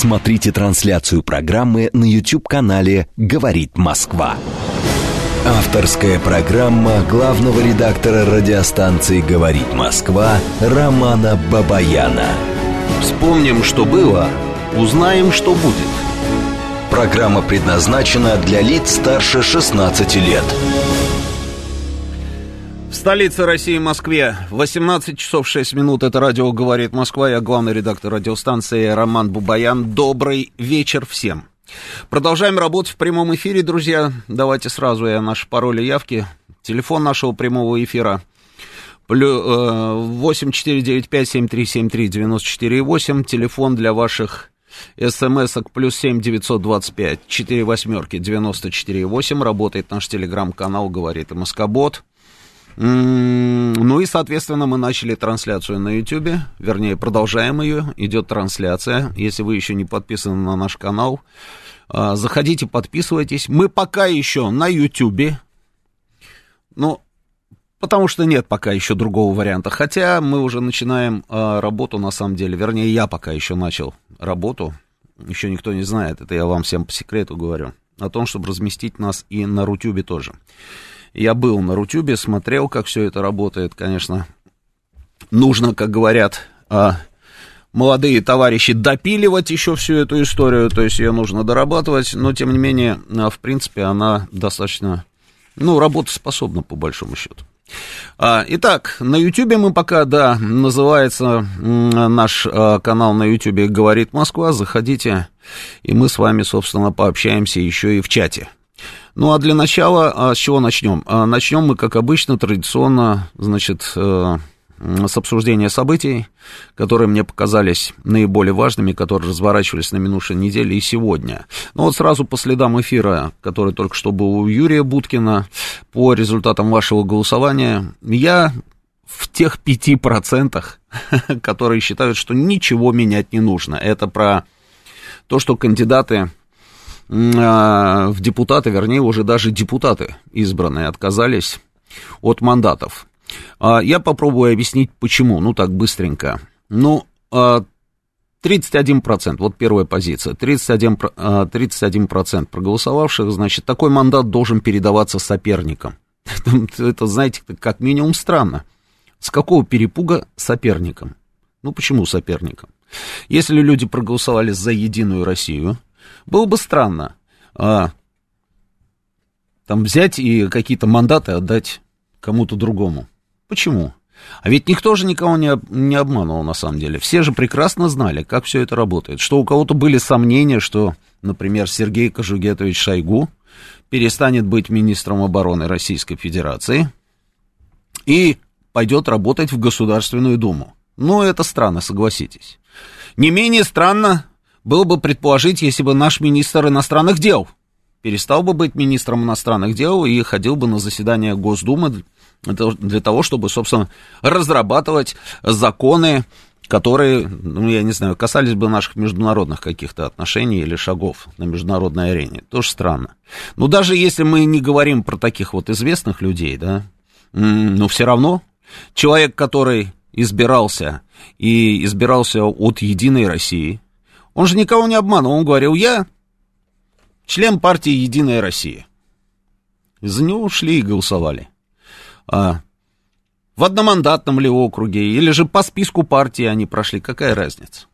Смотрите трансляцию программы на YouTube-канале «Говорит Москва». Авторская программа главного редактора радиостанции «Говорит Москва» Романа Бабаяна. Вспомним, что было, узнаем, что будет. Программа предназначена для лиц старше 16 лет. В столице России, Москве, 18 часов 6 минут. Это радио «Говорит Москва». Я главный редактор радиостанции Роман Бубаян. Добрый вечер всем. Продолжаем работать в прямом эфире, друзья. Давайте сразу я наши пароли явки. Телефон нашего прямого эфира 8495-7373-94,8. Телефон для ваших смс-ок плюс 7 925 4 восьмерки 94,8. Работает наш телеграм-канал «Говорит Москобот». Ну и, соответственно, мы начали трансляцию на YouTube, вернее, продолжаем ее, идет трансляция. Если вы еще не подписаны на наш канал, а, заходите, подписывайтесь. Мы пока еще на YouTube, ну, потому что нет пока еще другого варианта. Хотя мы уже начинаем а, работу, на самом деле, вернее, я пока еще начал работу, еще никто не знает, это я вам всем по секрету говорю, о том, чтобы разместить нас и на Рутюбе тоже. Я был на Рутюбе, смотрел, как все это работает, конечно. Нужно, как говорят а, молодые товарищи, допиливать еще всю эту историю, то есть ее нужно дорабатывать, но, тем не менее, а, в принципе, она достаточно, ну, работоспособна, по большому счету. А, итак, на Ютубе мы пока, да, называется наш канал на Ютубе «Говорит Москва», заходите, и мы с вами, собственно, пообщаемся еще и в чате. Ну а для начала, а с чего начнем? А, начнем мы, как обычно, традиционно, значит, э, с обсуждения событий, которые мне показались наиболее важными, которые разворачивались на минувшей неделе и сегодня. Ну вот сразу по следам эфира, который только что был у Юрия Буткина, по результатам вашего голосования, я в тех пяти процентах, которые считают, что ничего менять не нужно. Это про то, что кандидаты в депутаты, вернее, уже даже депутаты избранные отказались от мандатов. А, я попробую объяснить, почему, ну так быстренько. Ну, 31%, а, вот первая позиция, 31%, 31% проголосовавших, значит, такой мандат должен передаваться соперникам. Это, знаете, как минимум странно. С какого перепуга соперникам? Ну, почему соперникам? Если люди проголосовали за Единую Россию, было бы странно а, там взять и какие-то мандаты отдать кому-то другому. Почему? А ведь никто же никого не, не обманывал на самом деле. Все же прекрасно знали, как все это работает. Что у кого-то были сомнения, что, например, Сергей Кожугетович Шойгу перестанет быть министром обороны Российской Федерации и пойдет работать в Государственную Думу. Ну, это странно, согласитесь. Не менее странно было бы предположить, если бы наш министр иностранных дел перестал бы быть министром иностранных дел и ходил бы на заседание Госдумы для того, чтобы, собственно, разрабатывать законы, которые, ну, я не знаю, касались бы наших международных каких-то отношений или шагов на международной арене. Тоже странно. Но даже если мы не говорим про таких вот известных людей, да, но все равно человек, который избирался и избирался от Единой России, он же никого не обманул. Он говорил, я член партии «Единая Россия». За него ушли и голосовали. А в одномандатном ли округе, или же по списку партии они прошли, какая разница?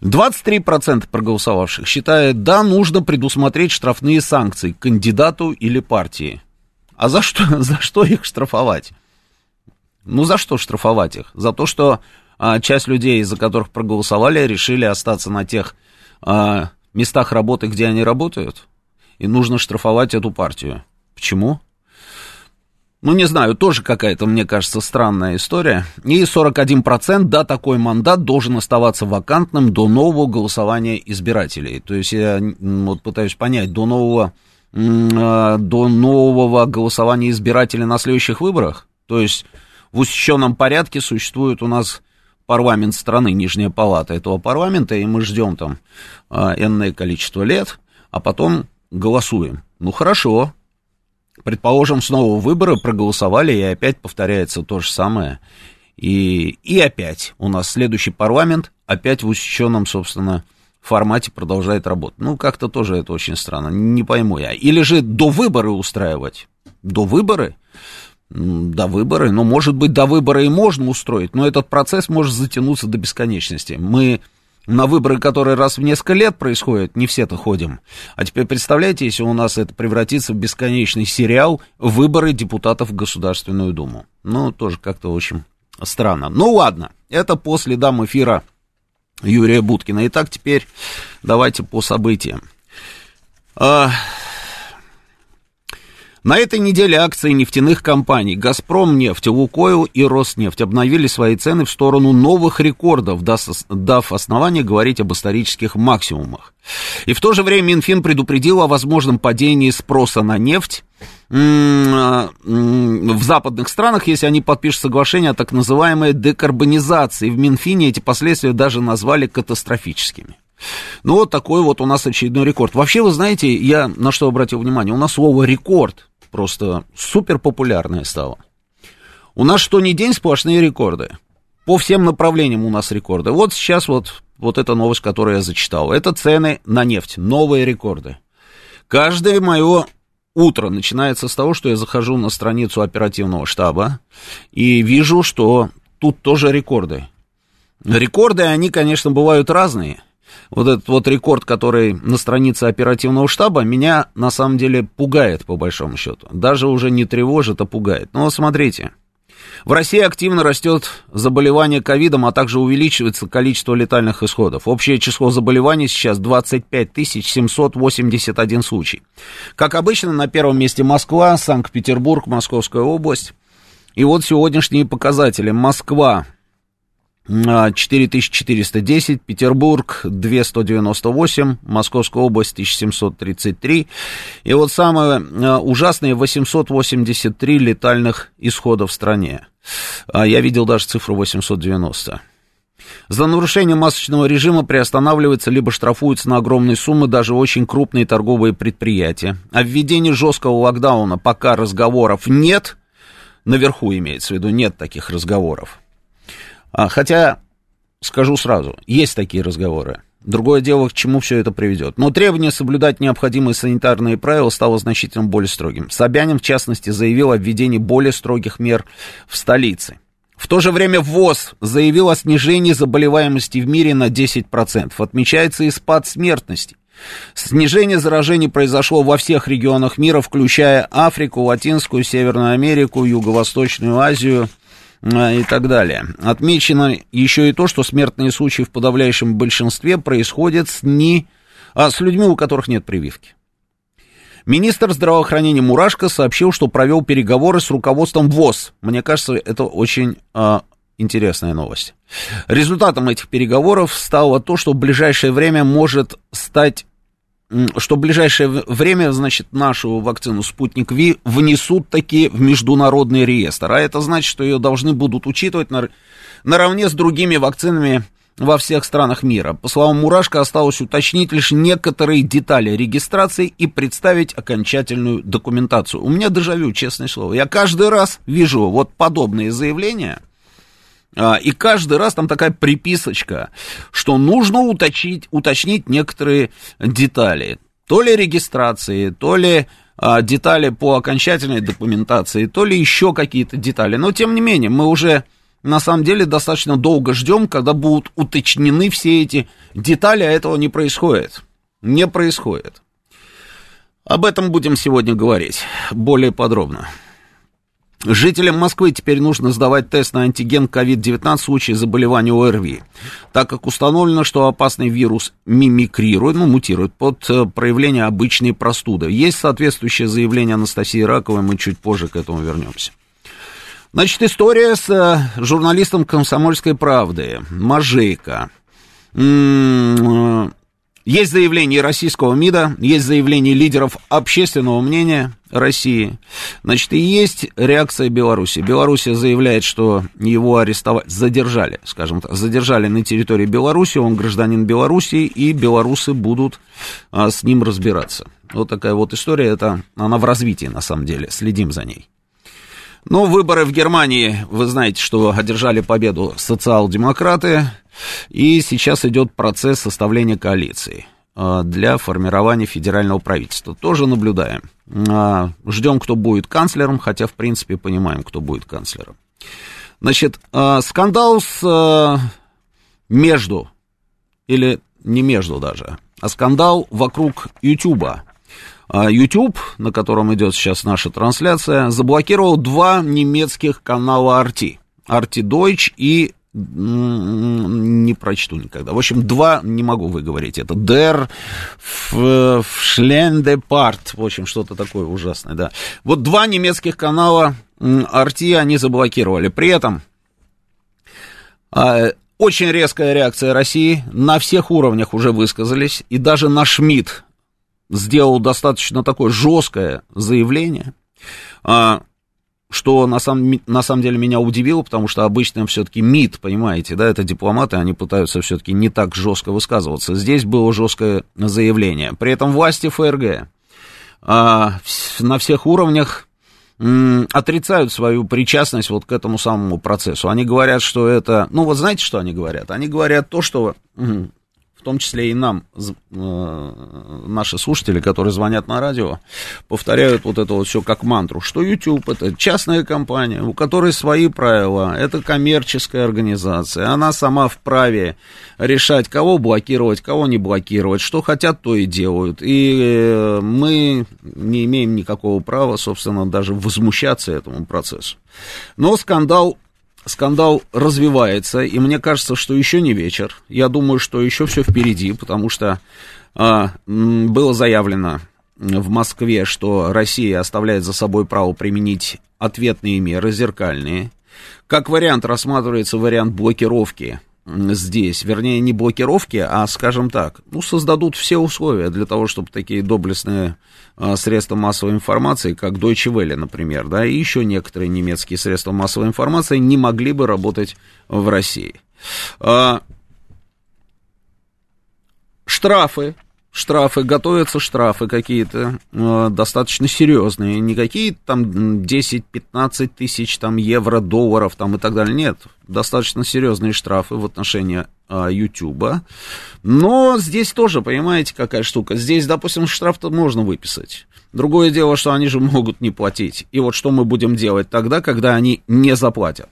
23% проголосовавших считают, да, нужно предусмотреть штрафные санкции кандидату или партии. А за что, за что их штрафовать? Ну, за что штрафовать их? За то, что а, часть людей, за которых проголосовали, решили остаться на тех а, местах работы, где они работают, и нужно штрафовать эту партию. Почему? Ну, не знаю, тоже какая-то, мне кажется, странная история. И 41%, да, такой мандат должен оставаться вакантным до нового голосования избирателей. То есть я вот пытаюсь понять, до нового, а, до нового голосования избирателей на следующих выборах? То есть в усеченном порядке существует у нас парламент страны, нижняя палата этого парламента, и мы ждем там э, энное количество лет, а потом голосуем. Ну хорошо, предположим, снова выборы проголосовали, и опять повторяется то же самое. И, и опять у нас следующий парламент, опять в усеченном, собственно, формате продолжает работать. Ну, как-то тоже это очень странно, не пойму я. Или же до выборы устраивать? До выборы? До выборы, ну, может быть, до выбора и можно устроить, но этот процесс может затянуться до бесконечности. Мы на выборы, которые раз в несколько лет происходят, не все-то ходим. А теперь представляете, если у нас это превратится в бесконечный сериал «Выборы депутатов в Государственную Думу». Ну, тоже как-то очень странно. Ну, ладно, это после дам эфира Юрия Буткина. Итак, теперь давайте по событиям. А, на этой неделе акции нефтяных компаний «Газпром», «Нефть», «Лукойл» и «Роснефть» обновили свои цены в сторону новых рекордов, дав основание говорить об исторических максимумах. И в то же время Минфин предупредил о возможном падении спроса на нефть в западных странах, если они подпишут соглашение о так называемой декарбонизации. В Минфине эти последствия даже назвали катастрофическими. Ну, вот такой вот у нас очередной рекорд. Вообще, вы знаете, я на что обратил внимание, у нас слово «рекорд» просто супер популярное стало. У нас что ни день сплошные рекорды. По всем направлениям у нас рекорды. Вот сейчас вот, вот эта новость, которую я зачитал. Это цены на нефть, новые рекорды. Каждое мое утро начинается с того, что я захожу на страницу оперативного штаба и вижу, что тут тоже рекорды. Рекорды, они, конечно, бывают разные – вот этот вот рекорд, который на странице оперативного штаба, меня на самом деле пугает, по большому счету. Даже уже не тревожит, а пугает. Но смотрите, в России активно растет заболевание ковидом, а также увеличивается количество летальных исходов. Общее число заболеваний сейчас 25 781 случай. Как обычно, на первом месте Москва, Санкт-Петербург, Московская область. И вот сегодняшние показатели. Москва 4410, Петербург 2198, Московская область 1733. И вот самое а, ужасное 883 летальных исхода в стране. А, я видел даже цифру 890. За нарушение масочного режима приостанавливается либо штрафуются на огромные суммы даже очень крупные торговые предприятия. О введении жесткого локдауна пока разговоров нет. Наверху имеется в виду, нет таких разговоров. А, хотя, скажу сразу, есть такие разговоры. Другое дело, к чему все это приведет. Но требование соблюдать необходимые санитарные правила стало значительно более строгим. Собянин, в частности, заявил о введении более строгих мер в столице. В то же время ВОЗ заявил о снижении заболеваемости в мире на 10%. Отмечается и спад смертности. Снижение заражений произошло во всех регионах мира, включая Африку, Латинскую, Северную Америку, Юго-Восточную Азию – и так далее. Отмечено еще и то, что смертные случаи в подавляющем большинстве происходят с, не, а, с людьми, у которых нет прививки. Министр здравоохранения Мурашко сообщил, что провел переговоры с руководством ВОЗ. Мне кажется, это очень а, интересная новость. Результатом этих переговоров стало то, что в ближайшее время может стать что в ближайшее время, значит, нашу вакцину «Спутник Ви» внесут таки в международный реестр. А это значит, что ее должны будут учитывать на, наравне с другими вакцинами во всех странах мира. По словам Мурашко, осталось уточнить лишь некоторые детали регистрации и представить окончательную документацию. У меня дежавю, честное слово. Я каждый раз вижу вот подобные заявления – и каждый раз там такая приписочка, что нужно уточнить, уточнить некоторые детали. То ли регистрации, то ли а, детали по окончательной документации, то ли еще какие-то детали. Но тем не менее, мы уже на самом деле достаточно долго ждем, когда будут уточнены все эти детали, а этого не происходит. Не происходит. Об этом будем сегодня говорить более подробно. Жителям Москвы теперь нужно сдавать тест на антиген COVID-19 в случае заболевания ОРВИ, так как установлено, что опасный вирус мимикрирует, ну, мутирует под э, проявление обычной простуды. Есть соответствующее заявление Анастасии Раковой, мы чуть позже к этому вернемся. Значит, история с э, журналистом «Комсомольской правды» Мажейко. Есть заявление российского МИДа, есть заявление лидеров общественного мнения России. Значит, и есть реакция Беларуси. Беларусь заявляет, что его арестовали, задержали, скажем так, задержали на территории Беларуси, он гражданин Беларуси, и белорусы будут а, с ним разбираться. Вот такая вот история, это она в развитии, на самом деле, следим за ней. Ну, выборы в Германии, вы знаете, что одержали победу социал-демократы, и сейчас идет процесс составления коалиции э, для формирования федерального правительства. Тоже наблюдаем. Э, ждем, кто будет канцлером, хотя, в принципе, понимаем, кто будет канцлером. Значит, э, скандал с между, или не между даже, а скандал вокруг Ютуба. YouTube, на котором идет сейчас наша трансляция, заблокировал два немецких канала RT. RT Deutsch и не прочту никогда. В общем, два не могу выговорить. Это Der Schlandepart. В общем, что-то такое ужасное, да. Вот два немецких канала RT они заблокировали. При этом а, очень резкая реакция России. На всех уровнях уже высказались. И даже наш МИД сделал достаточно такое жесткое заявление, а, что на самом, на самом деле меня удивило, потому что обычно все-таки МИД, понимаете, да, это дипломаты, они пытаются все-таки не так жестко высказываться. Здесь было жесткое заявление. При этом власти ФРГ а, на всех уровнях отрицают свою причастность вот к этому самому процессу. Они говорят, что это... Ну, вот знаете, что они говорят? Они говорят то, что в том числе и нам, э, наши слушатели, которые звонят на радио, повторяют вот это вот все как мантру, что YouTube это частная компания, у которой свои правила, это коммерческая организация, она сама вправе решать, кого блокировать, кого не блокировать, что хотят, то и делают, и э, мы не имеем никакого права, собственно, даже возмущаться этому процессу. Но скандал скандал развивается, и мне кажется, что еще не вечер. Я думаю, что еще все впереди, потому что а, было заявлено в Москве, что Россия оставляет за собой право применить ответные меры, зеркальные. Как вариант рассматривается вариант блокировки здесь, вернее, не блокировки, а, скажем так, ну, создадут все условия для того, чтобы такие доблестные а, средства массовой информации, как Deutsche Welle, например, да, и еще некоторые немецкие средства массовой информации не могли бы работать в России. А, штрафы штрафы, готовятся штрафы какие-то э, достаточно серьезные, не какие-то там 10-15 тысяч там евро, долларов там и так далее, нет, достаточно серьезные штрафы в отношении э, Ютуба, но здесь тоже, понимаете, какая штука, здесь, допустим, штраф-то можно выписать, другое дело, что они же могут не платить, и вот что мы будем делать тогда, когда они не заплатят,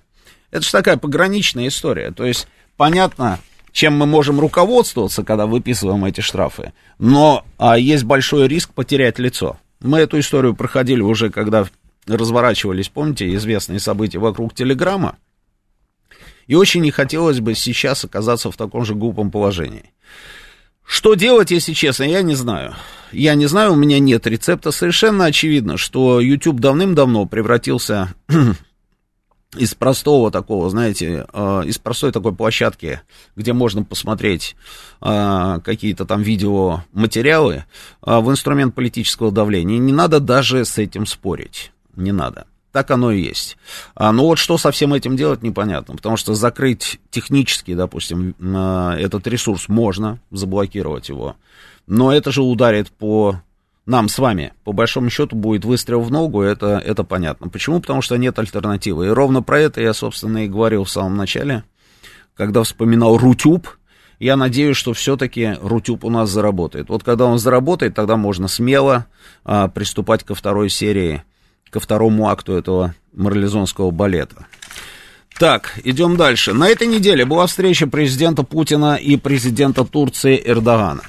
это же такая пограничная история, то есть понятно, чем мы можем руководствоваться, когда выписываем эти штрафы. Но а, есть большой риск потерять лицо. Мы эту историю проходили уже, когда разворачивались, помните, известные события вокруг Телеграма. И очень не хотелось бы сейчас оказаться в таком же глупом положении. Что делать, если честно, я не знаю. Я не знаю, у меня нет рецепта. Совершенно очевидно, что YouTube давным-давно превратился из простого такого, знаете, э, из простой такой площадки, где можно посмотреть э, какие-то там видеоматериалы, э, в инструмент политического давления. Не надо даже с этим спорить, не надо. Так оно и есть. А, ну вот что со всем этим делать, непонятно. Потому что закрыть технически, допустим, этот ресурс можно, заблокировать его. Но это же ударит по нам с вами, по большому счету, будет выстрел в ногу, это, это понятно. Почему? Потому что нет альтернативы. И ровно про это я, собственно, и говорил в самом начале, когда вспоминал Рутюб. Я надеюсь, что все-таки Рутюб у нас заработает. Вот когда он заработает, тогда можно смело а, приступать ко второй серии, ко второму акту этого марлезонского балета. Так, идем дальше. На этой неделе была встреча президента Путина и президента Турции Эрдогана.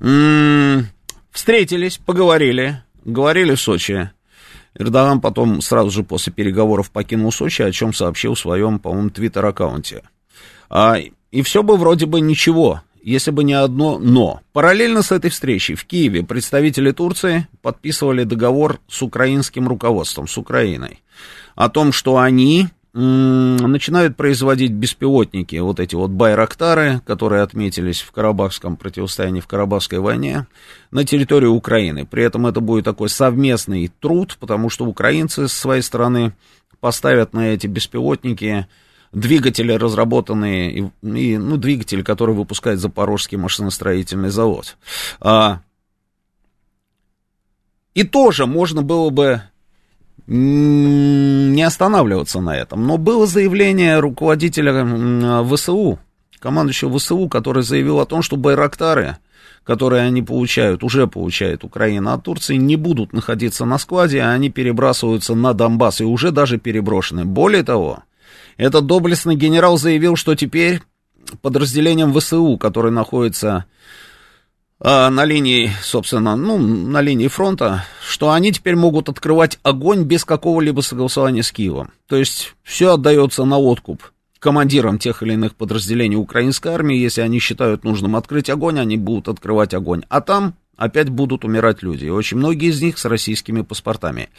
М-м- Встретились, поговорили, говорили в Сочи. Эрдоган потом сразу же после переговоров покинул Сочи, о чем сообщил в своем, по-моему, твиттер-аккаунте. А, и все бы вроде бы ничего, если бы не одно «но». Параллельно с этой встречей в Киеве представители Турции подписывали договор с украинским руководством, с Украиной, о том, что они начинают производить беспилотники, вот эти вот байрактары, которые отметились в Карабахском противостоянии, в Карабахской войне, на территории Украины. При этом это будет такой совместный труд, потому что украинцы с своей стороны поставят на эти беспилотники двигатели, разработанные, и, и, ну, двигатели, которые выпускает Запорожский машиностроительный завод. А, и тоже можно было бы не останавливаться на этом. Но было заявление руководителя ВСУ, командующего ВСУ, который заявил о том, что байрактары, которые они получают, уже получает Украина от Турции, не будут находиться на складе, а они перебрасываются на Донбасс и уже даже переброшены. Более того, этот доблестный генерал заявил, что теперь подразделением ВСУ, который находится на линии, собственно, ну, на линии фронта, что они теперь могут открывать огонь без какого-либо согласования с Киевом. То есть все отдается на откуп командирам тех или иных подразделений украинской армии. Если они считают нужным открыть огонь, они будут открывать огонь. А там опять будут умирать люди. И очень многие из них с российскими паспортами.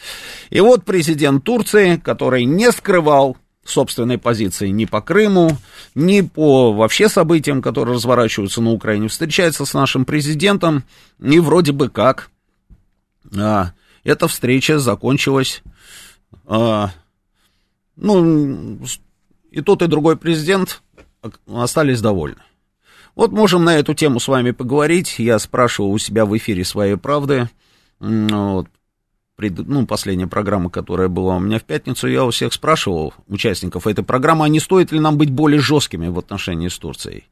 И вот президент Турции, который не скрывал собственной позиции ни по Крыму, ни по вообще событиям, которые разворачиваются на Украине, встречается с нашим президентом, и вроде бы как а, эта встреча закончилась, а, ну, и тот, и другой президент остались довольны. Вот можем на эту тему с вами поговорить. Я спрашивал у себя в эфире своей правды. Вот, пред, ну, последняя программа, которая была у меня в пятницу, я у всех спрашивал, участников этой программы, а не стоит ли нам быть более жесткими в отношении с Турцией.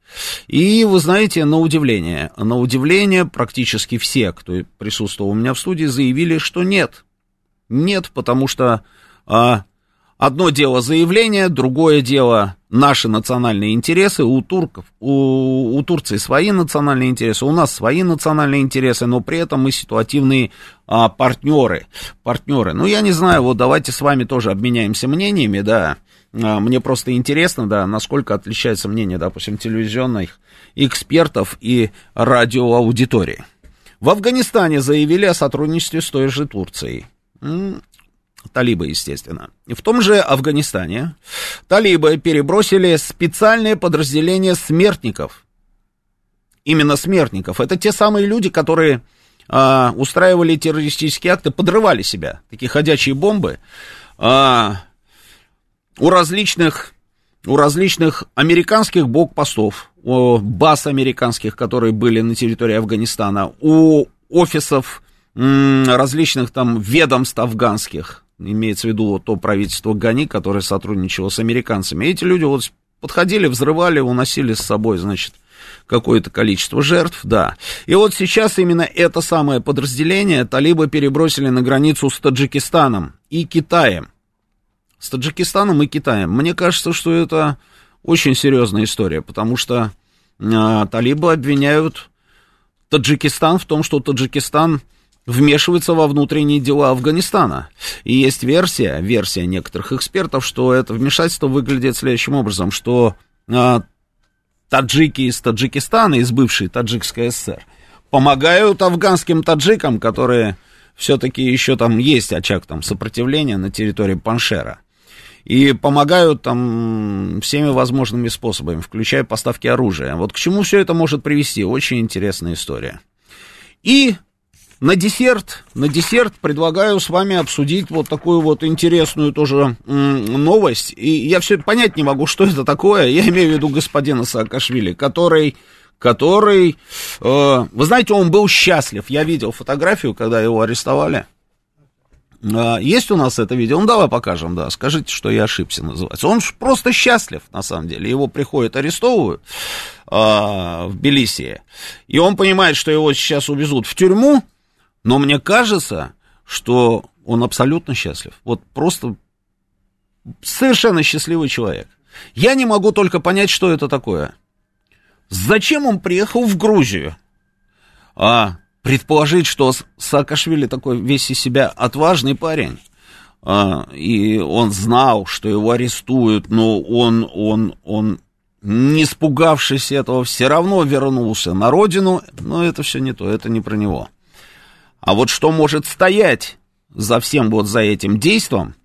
И, вы знаете, на удивление, на удивление практически все, кто присутствовал у меня в студии, заявили, что нет. Нет, потому что а, Одно дело заявление, другое дело наши национальные интересы. У турков, у, у Турции свои национальные интересы, у нас свои национальные интересы, но при этом мы ситуативные а, партнеры. Партнеры. Ну, я не знаю, вот давайте с вами тоже обменяемся мнениями, да. А, мне просто интересно, да, насколько отличается мнение, допустим, телевизионных экспертов и радиоаудитории. В Афганистане заявили о сотрудничестве с той же Турцией талибы, естественно. В том же Афганистане талибы перебросили специальное подразделение смертников. Именно смертников. Это те самые люди, которые а, устраивали террористические акты, подрывали себя. Такие ходячие бомбы. А, у различных, у различных американских блокпостов, у баз американских, которые были на территории Афганистана, у офисов различных там ведомств афганских, имеется в виду вот то правительство Гани, которое сотрудничало с американцами. Эти люди вот подходили, взрывали, уносили с собой, значит, какое-то количество жертв, да. И вот сейчас именно это самое подразделение талибы перебросили на границу с Таджикистаном и Китаем. С Таджикистаном и Китаем. Мне кажется, что это очень серьезная история, потому что э, талибы обвиняют Таджикистан в том, что Таджикистан вмешивается во внутренние дела Афганистана. И есть версия, версия некоторых экспертов, что это вмешательство выглядит следующим образом, что а, таджики из Таджикистана, из бывшей Таджикской ССР, помогают афганским таджикам, которые все-таки еще там есть очаг там сопротивления на территории Паншера. И помогают там всеми возможными способами, включая поставки оружия. Вот к чему все это может привести? Очень интересная история. И на десерт, на десерт предлагаю с вами обсудить вот такую вот интересную тоже новость. И я все понять не могу, что это такое. Я имею в виду господина Саакашвили, который который, э, вы знаете, он был счастлив. Я видел фотографию, когда его арестовали. Э, есть у нас это видео? Ну, давай покажем, да. Скажите, что я ошибся, называется. Он просто счастлив, на самом деле. Его приходят, арестовывают э, в Белисии. И он понимает, что его сейчас увезут в тюрьму, но мне кажется, что он абсолютно счастлив. Вот просто совершенно счастливый человек. Я не могу только понять, что это такое. Зачем он приехал в Грузию? А предположить, что Саакашвили такой весь из себя отважный парень, а, и он знал, что его арестуют, но он, он, он, не испугавшись этого, все равно вернулся на родину, но это все не то, это не про него. А вот что может стоять за всем вот за этим действием,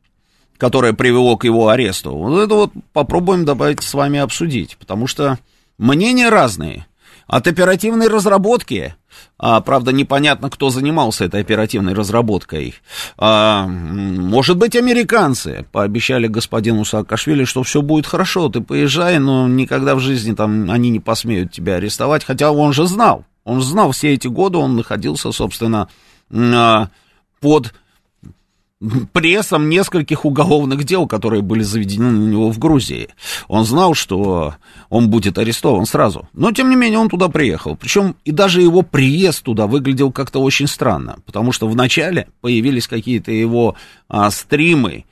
которое привело к его аресту, вот это вот попробуем добавить с вами обсудить, потому что мнения разные. От оперативной разработки, а, правда, непонятно, кто занимался этой оперативной разработкой. А, может быть, американцы пообещали господину Саакашвили, что все будет хорошо, ты поезжай, но никогда в жизни там они не посмеют тебя арестовать, хотя он же знал, он знал все эти годы, он находился, собственно, а, под прессом нескольких уголовных дел, которые были заведены на него в Грузии. Он знал, что он будет арестован сразу. Но, тем не менее, он туда приехал. Причем и даже его приезд туда выглядел как-то очень странно, потому что вначале появились какие-то его а, стримы,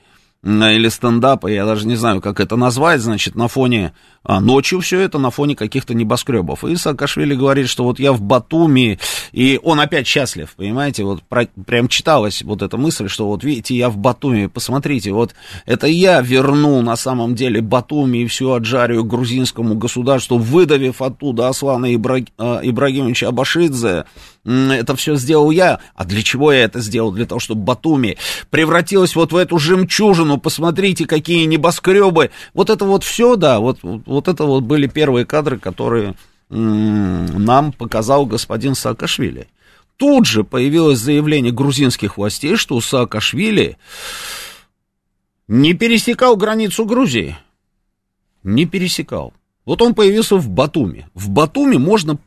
или стендапа, я даже не знаю, как это назвать, значит, на фоне, а, ночью все это, на фоне каких-то небоскребов. И Саакашвили говорит, что вот я в Батуми, и он опять счастлив, понимаете, вот про, прям читалась вот эта мысль, что вот видите, я в Батуми, посмотрите, вот это я верну на самом деле Батуми и всю Аджарию грузинскому государству, выдавив оттуда Аслана Ибра... А, Ибрагимовича Абашидзе, это все сделал я. А для чего я это сделал? Для того, чтобы Батуми превратилась вот в эту жемчужину. Посмотрите, какие небоскребы. Вот это вот все, да, вот, вот это вот были первые кадры, которые нам показал господин Саакашвили. Тут же появилось заявление грузинских властей, что Саакашвили не пересекал границу Грузии. Не пересекал. Вот он появился в Батуми. В Батуми можно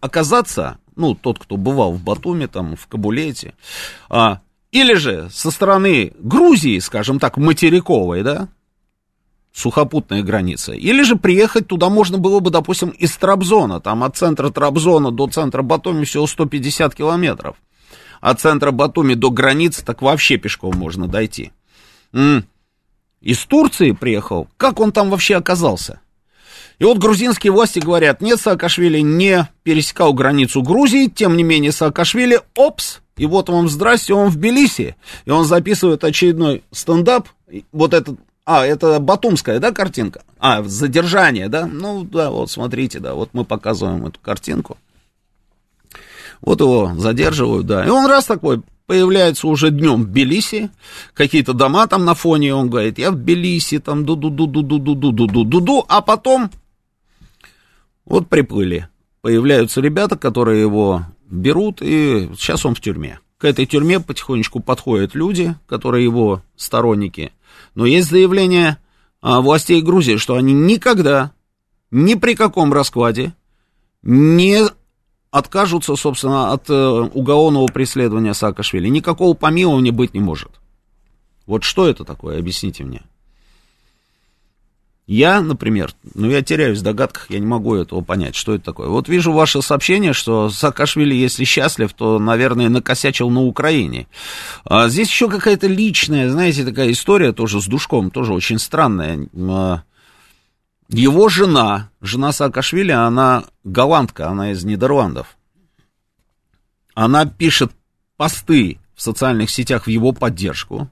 оказаться ну, тот, кто бывал в Батуме, там, в Кабулете, а, или же со стороны Грузии, скажем так, материковой, да, сухопутная граница, или же приехать туда можно было бы, допустим, из Трабзона, там от центра Трабзона до центра Батуми всего 150 километров, от центра Батуми до границы так вообще пешком можно дойти. Из Турции приехал, как он там вообще оказался? И вот грузинские власти говорят, нет, Саакашвили не пересекал границу Грузии, тем не менее Саакашвили, опс, и вот вам здрасте, он в Тбилиси, и он записывает очередной стендап, вот этот, а, это батумская, да, картинка? А, задержание, да? Ну, да, вот смотрите, да, вот мы показываем эту картинку. Вот его задерживают, да. И он раз такой появляется уже днем в Тбилиси, какие-то дома там на фоне, он говорит, я в Тбилиси, там ду-ду-ду-ду-ду-ду-ду-ду-ду-ду, а потом вот приплыли. Появляются ребята, которые его берут, и сейчас он в тюрьме. К этой тюрьме потихонечку подходят люди, которые его сторонники. Но есть заявление властей Грузии, что они никогда, ни при каком раскладе не откажутся, собственно, от э, уголовного преследования Саакашвили. Никакого помилования быть не может. Вот что это такое, объясните мне. Я, например, ну я теряюсь в догадках, я не могу этого понять, что это такое. Вот вижу ваше сообщение, что Саакашвили, если счастлив, то, наверное, накосячил на Украине. А здесь еще какая-то личная, знаете, такая история тоже с Душком, тоже очень странная. А, его жена, жена Саакашвили, она голландка, она из Нидерландов. Она пишет посты в социальных сетях в его поддержку.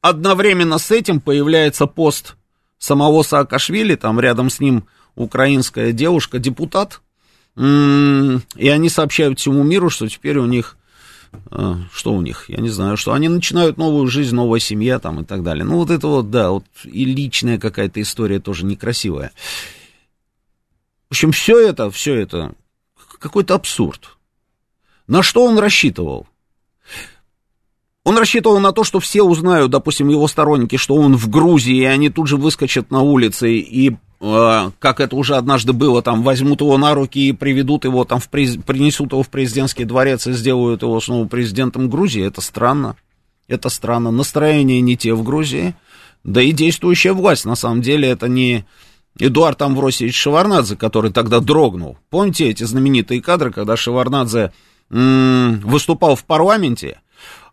Одновременно с этим появляется пост самого Саакашвили, там рядом с ним украинская девушка, депутат, и они сообщают всему миру, что теперь у них, э, что у них, я не знаю, что они начинают новую жизнь, новая семья там и так далее. Ну вот это вот, да, вот и личная какая-то история тоже некрасивая. В общем, все это, все это какой-то абсурд. На что он рассчитывал? Он рассчитывал на то, что все узнают, допустим, его сторонники, что он в Грузии, и они тут же выскочат на улицы и э, как это уже однажды было, там возьмут его на руки и приведут его там, в през... принесут его в президентский дворец и сделают его снова президентом Грузии. Это странно. Это странно. Настроение не те в Грузии. Да и действующая власть, на самом деле, это не Эдуард Амвросевич Шеварнадзе, который тогда дрогнул. Помните эти знаменитые кадры, когда Шеварнадзе м- выступал в парламенте,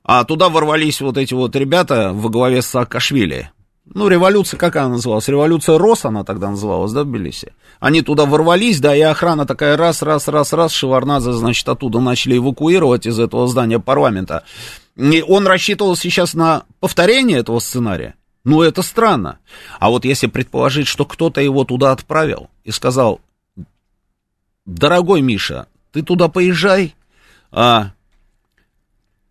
а туда ворвались вот эти вот ребята во главе с Саакашвили. Ну, революция, как она называлась? Революция Рос она тогда называлась, да, в Тбилиси? Они туда ворвались, да, и охрана такая раз, раз, раз, раз, Шеварнадзе, значит, оттуда начали эвакуировать из этого здания парламента. И он рассчитывал сейчас на повторение этого сценария. Ну, это странно. А вот если предположить, что кто-то его туда отправил и сказал, дорогой Миша, ты туда поезжай, а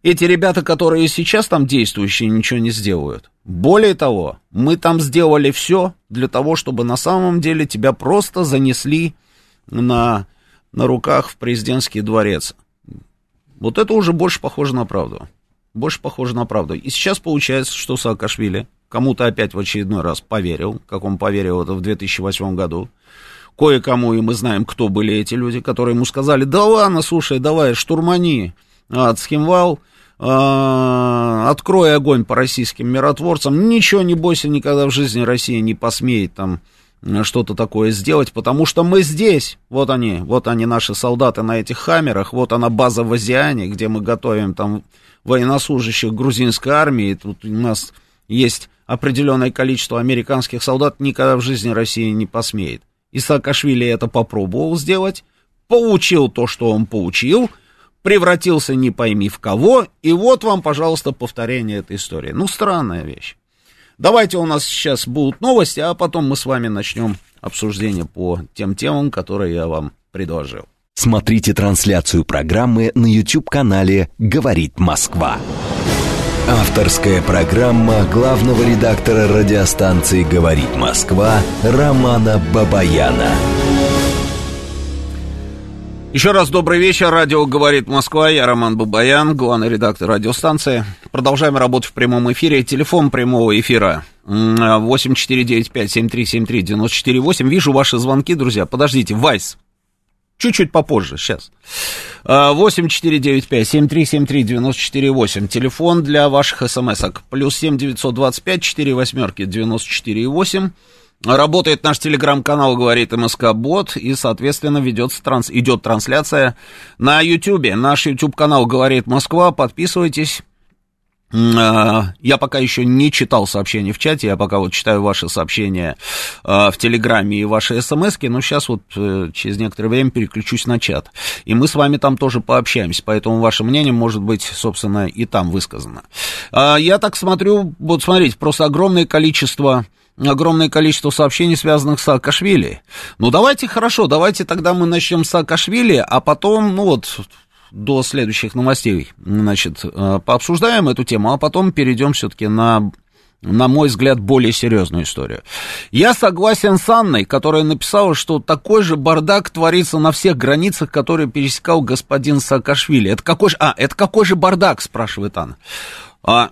эти ребята, которые сейчас там действующие, ничего не сделают. Более того, мы там сделали все для того, чтобы на самом деле тебя просто занесли на, на руках в президентский дворец. Вот это уже больше похоже на правду. Больше похоже на правду. И сейчас получается, что Саакашвили кому-то опять в очередной раз поверил, как он поверил это в 2008 году. Кое-кому, и мы знаем, кто были эти люди, которые ему сказали, да ладно, слушай, давай, штурмани, а, Цхимвал, открой огонь по российским миротворцам, ничего не бойся, никогда в жизни Россия не посмеет там что-то такое сделать, потому что мы здесь, вот они, вот они, наши солдаты на этих хаммерах, вот она база в Азиане, где мы готовим там военнослужащих грузинской армии, тут у нас есть определенное количество американских солдат, никогда в жизни Россия не посмеет. И Саакашвили это попробовал сделать, получил то, что он получил, превратился не пойми в кого, и вот вам, пожалуйста, повторение этой истории. Ну, странная вещь. Давайте у нас сейчас будут новости, а потом мы с вами начнем обсуждение по тем темам, которые я вам предложил. Смотрите трансляцию программы на YouTube-канале «Говорит Москва». Авторская программа главного редактора радиостанции «Говорит Москва» Романа Бабаяна. Еще раз добрый вечер. Радио «Говорит Москва». Я Роман Бабаян, главный редактор радиостанции. Продолжаем работу в прямом эфире. Телефон прямого эфира 8495-7373-94-8. Вижу ваши звонки, друзья. Подождите, Вайс. Чуть-чуть попозже, сейчас. 8495-7373-94-8. Телефон для ваших смс-ок. Плюс 7 925 4 восьмерки 94,8. Работает наш телеграм-канал, говорит МСК Бот, и, соответственно, ведется транс... идет трансляция на Ютьюбе. Наш YouTube-канал говорит Москва. Подписывайтесь. А, я пока еще не читал сообщения в чате, я пока вот читаю ваши сообщения а, в Телеграме и ваши смс но сейчас вот э, через некоторое время переключусь на чат. И мы с вами там тоже пообщаемся, поэтому ваше мнение может быть, собственно, и там высказано. А, я так смотрю, вот смотрите, просто огромное количество огромное количество сообщений, связанных с Саакашвили. Ну, давайте, хорошо, давайте тогда мы начнем с Саакашвили, а потом, ну вот, до следующих новостей, значит, э, пообсуждаем эту тему, а потом перейдем все-таки на на мой взгляд, более серьезную историю. Я согласен с Анной, которая написала, что такой же бардак творится на всех границах, которые пересекал господин Саакашвили. Это какой же... А, это какой же бардак, спрашивает Анна. А,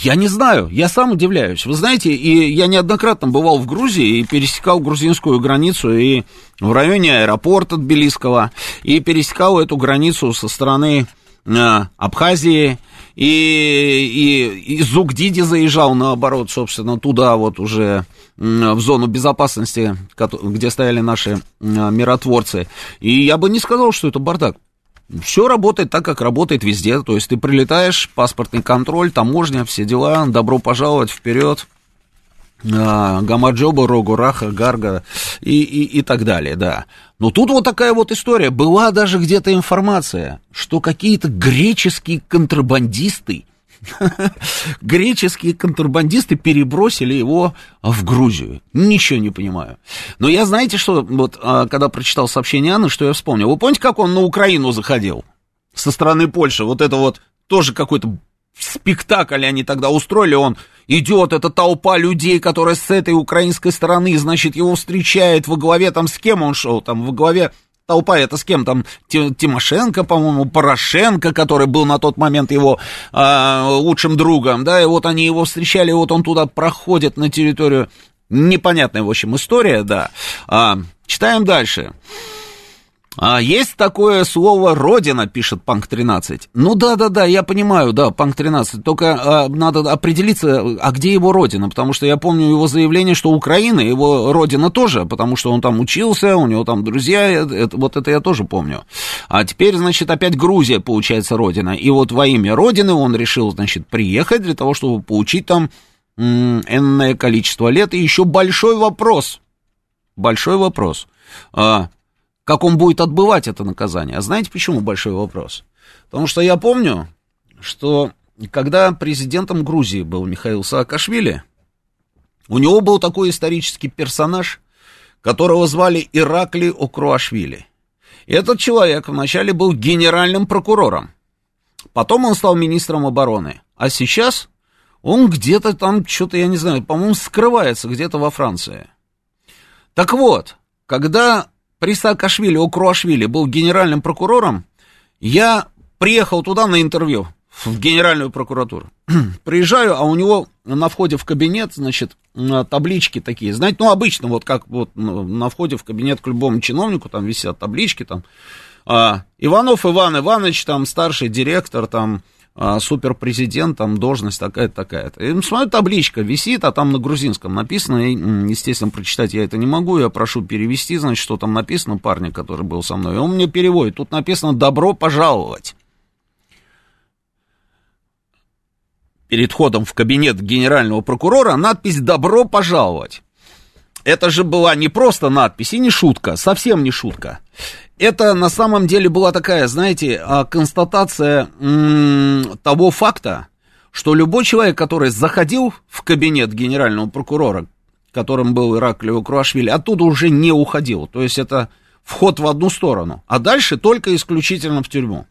я не знаю, я сам удивляюсь. Вы знаете, и я неоднократно бывал в Грузии и пересекал грузинскую границу и в районе аэропорта Тбилисского, и пересекал эту границу со стороны э, Абхазии, и, и, и Зугдиди заезжал, наоборот, собственно, туда вот уже в зону безопасности, где стояли наши миротворцы. И я бы не сказал, что это бардак. Все работает так, как работает везде. То есть ты прилетаешь, паспортный контроль, таможня, все дела, добро пожаловать вперед. А, Гамаджоба, Рогу, Раха, Гарга и, и, и так далее, да. Но тут вот такая вот история. Была даже где-то информация, что какие-то греческие контрабандисты греческие контрабандисты перебросили его в Грузию. Ничего не понимаю. Но я, знаете, что, вот, а, когда прочитал сообщение Анны, что я вспомнил. Вы помните, как он на Украину заходил? Со стороны Польши. Вот это вот тоже какой-то спектакль они тогда устроили. Он идет, эта толпа людей, которая с этой украинской стороны, значит, его встречает во главе, там, с кем он шел? Там, во главе толпа это с кем там? Тимошенко, по-моему, Порошенко, который был на тот момент его э, лучшим другом, да, и вот они его встречали, вот он туда проходит на территорию. Непонятная, в общем, история, да. А, читаем дальше. А есть такое слово «родина», пишет Панк 13. Ну да, да, да, я понимаю, да, Панк 13. Только а, надо определиться, а где его родина, потому что я помню его заявление, что Украина, его родина тоже, потому что он там учился, у него там друзья, это, вот это я тоже помню. А теперь, значит, опять Грузия, получается, родина. И вот во имя родины он решил, значит, приехать для того, чтобы получить там энное количество лет. И еще большой вопрос, большой вопрос. Как он будет отбывать это наказание. А знаете, почему большой вопрос? Потому что я помню, что когда президентом Грузии был Михаил Саакашвили, у него был такой исторический персонаж, которого звали Иракли Окруашвили. И этот человек вначале был генеральным прокурором, потом он стал министром обороны, а сейчас он где-то там, что-то, я не знаю, по-моему, скрывается где-то во Франции. Так вот, когда при Саакашвили, Окруашвили был генеральным прокурором, я приехал туда на интервью, в генеральную прокуратуру. Приезжаю, а у него на входе в кабинет, значит, таблички такие, знаете, ну, обычно, вот как вот на входе в кабинет к любому чиновнику, там висят таблички, там, а, Иванов Иван Иванович, там, старший директор, там, а, суперпрезидент, там должность такая-то, такая-то. И смотрю, табличка висит, а там на грузинском написано, и, естественно, прочитать я это не могу, я прошу перевести, значит, что там написано, парня, который был со мной, и он мне переводит, тут написано «добро пожаловать». Перед входом в кабинет генерального прокурора надпись «добро пожаловать». Это же была не просто надпись и не шутка, совсем не шутка это на самом деле была такая, знаете, а, констатация того факта, что любой человек, который заходил в кабинет генерального прокурора, которым был Ираклио Круашвили, оттуда уже не уходил. То есть это вход в одну сторону, а дальше только исключительно в тюрьму.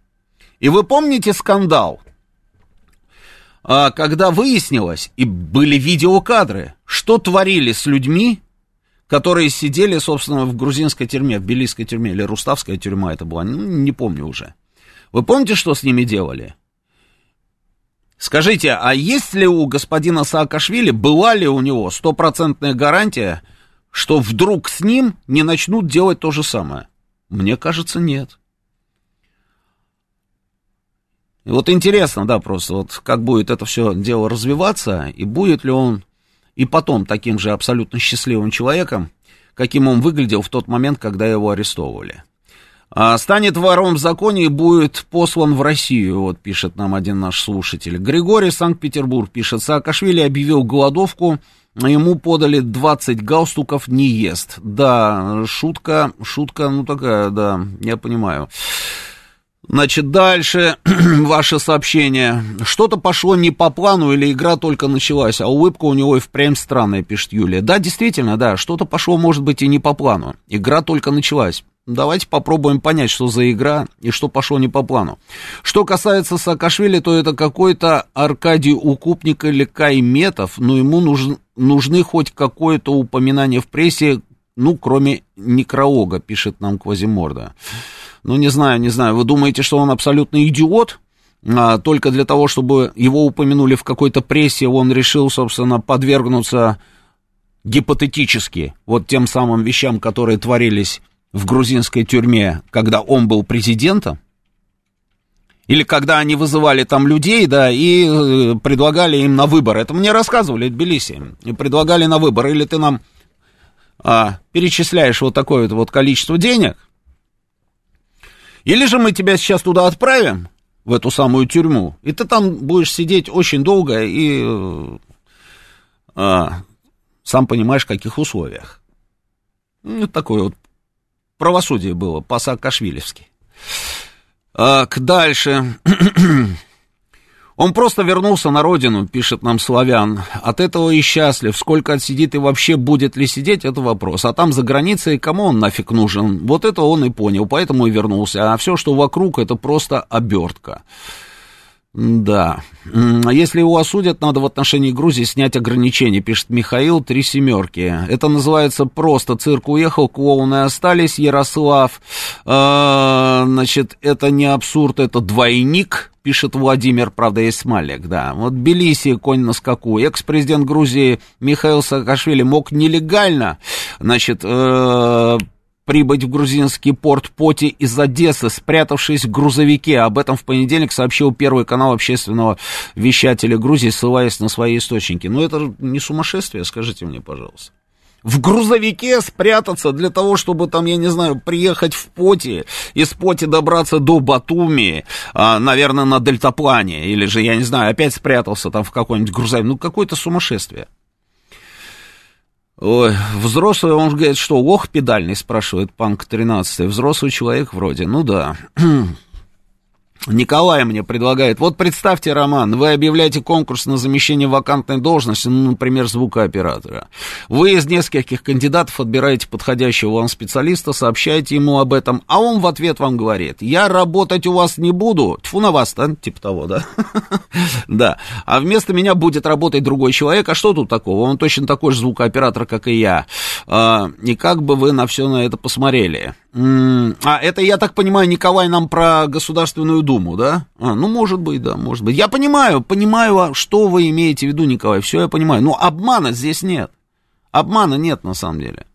И вы помните скандал, а, когда выяснилось, и были видеокадры, что творили с людьми, которые сидели, собственно, в грузинской тюрьме, в белийской тюрьме, или руставская тюрьма это была, ну, не помню уже. Вы помните, что с ними делали? Скажите, а есть ли у господина Саакашвили, была ли у него стопроцентная гарантия, что вдруг с ним не начнут делать то же самое? Мне кажется, нет. И вот интересно, да, просто вот как будет это все дело развиваться, и будет ли он и потом таким же абсолютно счастливым человеком, каким он выглядел в тот момент, когда его арестовывали. А, станет вором в законе и будет послан в Россию, вот пишет нам один наш слушатель. Григорий Санкт-Петербург пишет, Саакашвили объявил голодовку, ему подали 20 галстуков, не ест. Да, шутка, шутка, ну такая, да, я понимаю. Значит, дальше ваше сообщение. Что-то пошло не по плану или игра только началась, а улыбка у него и впрямь странная, пишет Юлия. Да, действительно, да, что-то пошло, может быть, и не по плану. Игра только началась. Давайте попробуем понять, что за игра и что пошло не по плану. Что касается Саакашвили, то это какой-то Аркадий Укупник или Кайметов, но ему нужен, нужны хоть какое-то упоминание в прессе, ну, кроме некролога, пишет нам Квазиморда. Ну, не знаю, не знаю, вы думаете, что он абсолютно идиот? А, только для того, чтобы его упомянули в какой-то прессе, он решил, собственно, подвергнуться гипотетически вот тем самым вещам, которые творились в грузинской тюрьме, когда он был президентом? Или когда они вызывали там людей, да, и э, предлагали им на выбор. Это мне рассказывали в Тбилиси. И предлагали на выбор. Или ты нам а, перечисляешь вот такое вот количество денег, или же мы тебя сейчас туда отправим, в эту самую тюрьму, и ты там будешь сидеть очень долго и э, а, сам понимаешь, в каких условиях. Ну, такое вот правосудие было по-саакашвилевски. А, дальше. Он просто вернулся на родину, пишет нам Славян. От этого и счастлив. Сколько отсидит и вообще будет ли сидеть, это вопрос. А там за границей кому он нафиг нужен? Вот это он и понял, поэтому и вернулся. А все, что вокруг, это просто обертка. Да. Если его осудят, надо в отношении Грузии снять ограничения, пишет Михаил, три семерки. Это называется просто цирк уехал, клоуны остались, Ярослав. Э, значит, это не абсурд, это двойник, пишет Владимир, правда, есть Смалек, да. Вот Белиси, конь на скаку. Экс-президент Грузии Михаил Саакашвили мог нелегально, значит, э, прибыть в грузинский порт Поти из Одессы, спрятавшись в грузовике. Об этом в понедельник сообщил Первый канал общественного вещателя Грузии, ссылаясь на свои источники. Но это не сумасшествие, скажите мне, пожалуйста в грузовике спрятаться для того, чтобы там, я не знаю, приехать в Поти, из Поти добраться до Батуми, а, наверное, на дельтаплане, или же, я не знаю, опять спрятался там в какой-нибудь грузовик. Ну, какое-то сумасшествие. Ой, взрослый, он говорит, что лох педальный, спрашивает Панк 13 взрослый человек вроде, ну да. Николай мне предлагает, вот представьте, Роман, вы объявляете конкурс на замещение вакантной должности, ну, например, звукооператора. Вы из нескольких кандидатов отбираете подходящего вам специалиста, сообщаете ему об этом, а он в ответ вам говорит, я работать у вас не буду, тьфу на вас, да, типа того, да? Да, а вместо меня будет работать другой человек, а что тут такого? Он точно такой же звукооператор, как и я. А, и как бы вы на все на это посмотрели? А, это, я так понимаю, Николай нам про Государственную Думу, да? А, ну, может быть, да, может быть. Я понимаю, понимаю, а что вы имеете в виду, Николай, все я понимаю. Но обмана здесь нет. Обмана нет, на самом деле.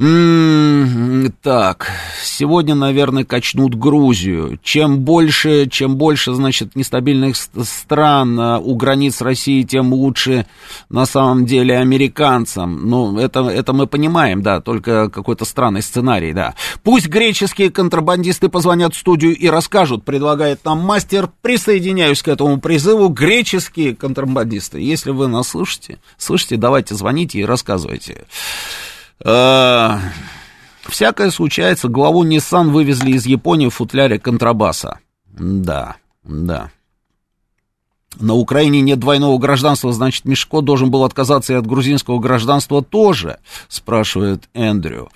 М-м, так, сегодня, наверное, качнут Грузию. Чем больше, чем больше, значит, нестабильных стран а, у границ России, тем лучше на самом деле американцам. Ну, это, это мы понимаем, да, только какой-то странный сценарий, да. Пусть греческие контрабандисты позвонят в студию и расскажут, предлагает нам мастер. Присоединяюсь к этому призыву. Греческие контрабандисты, если вы нас слышите, слышите, давайте звоните и рассказывайте. Э, всякое случается. Главу Nissan вывезли из Японии в футляре контрабаса. Да, да. На Украине нет двойного гражданства, значит, Мешко должен был отказаться и от грузинского гражданства тоже, спрашивает Эндрю.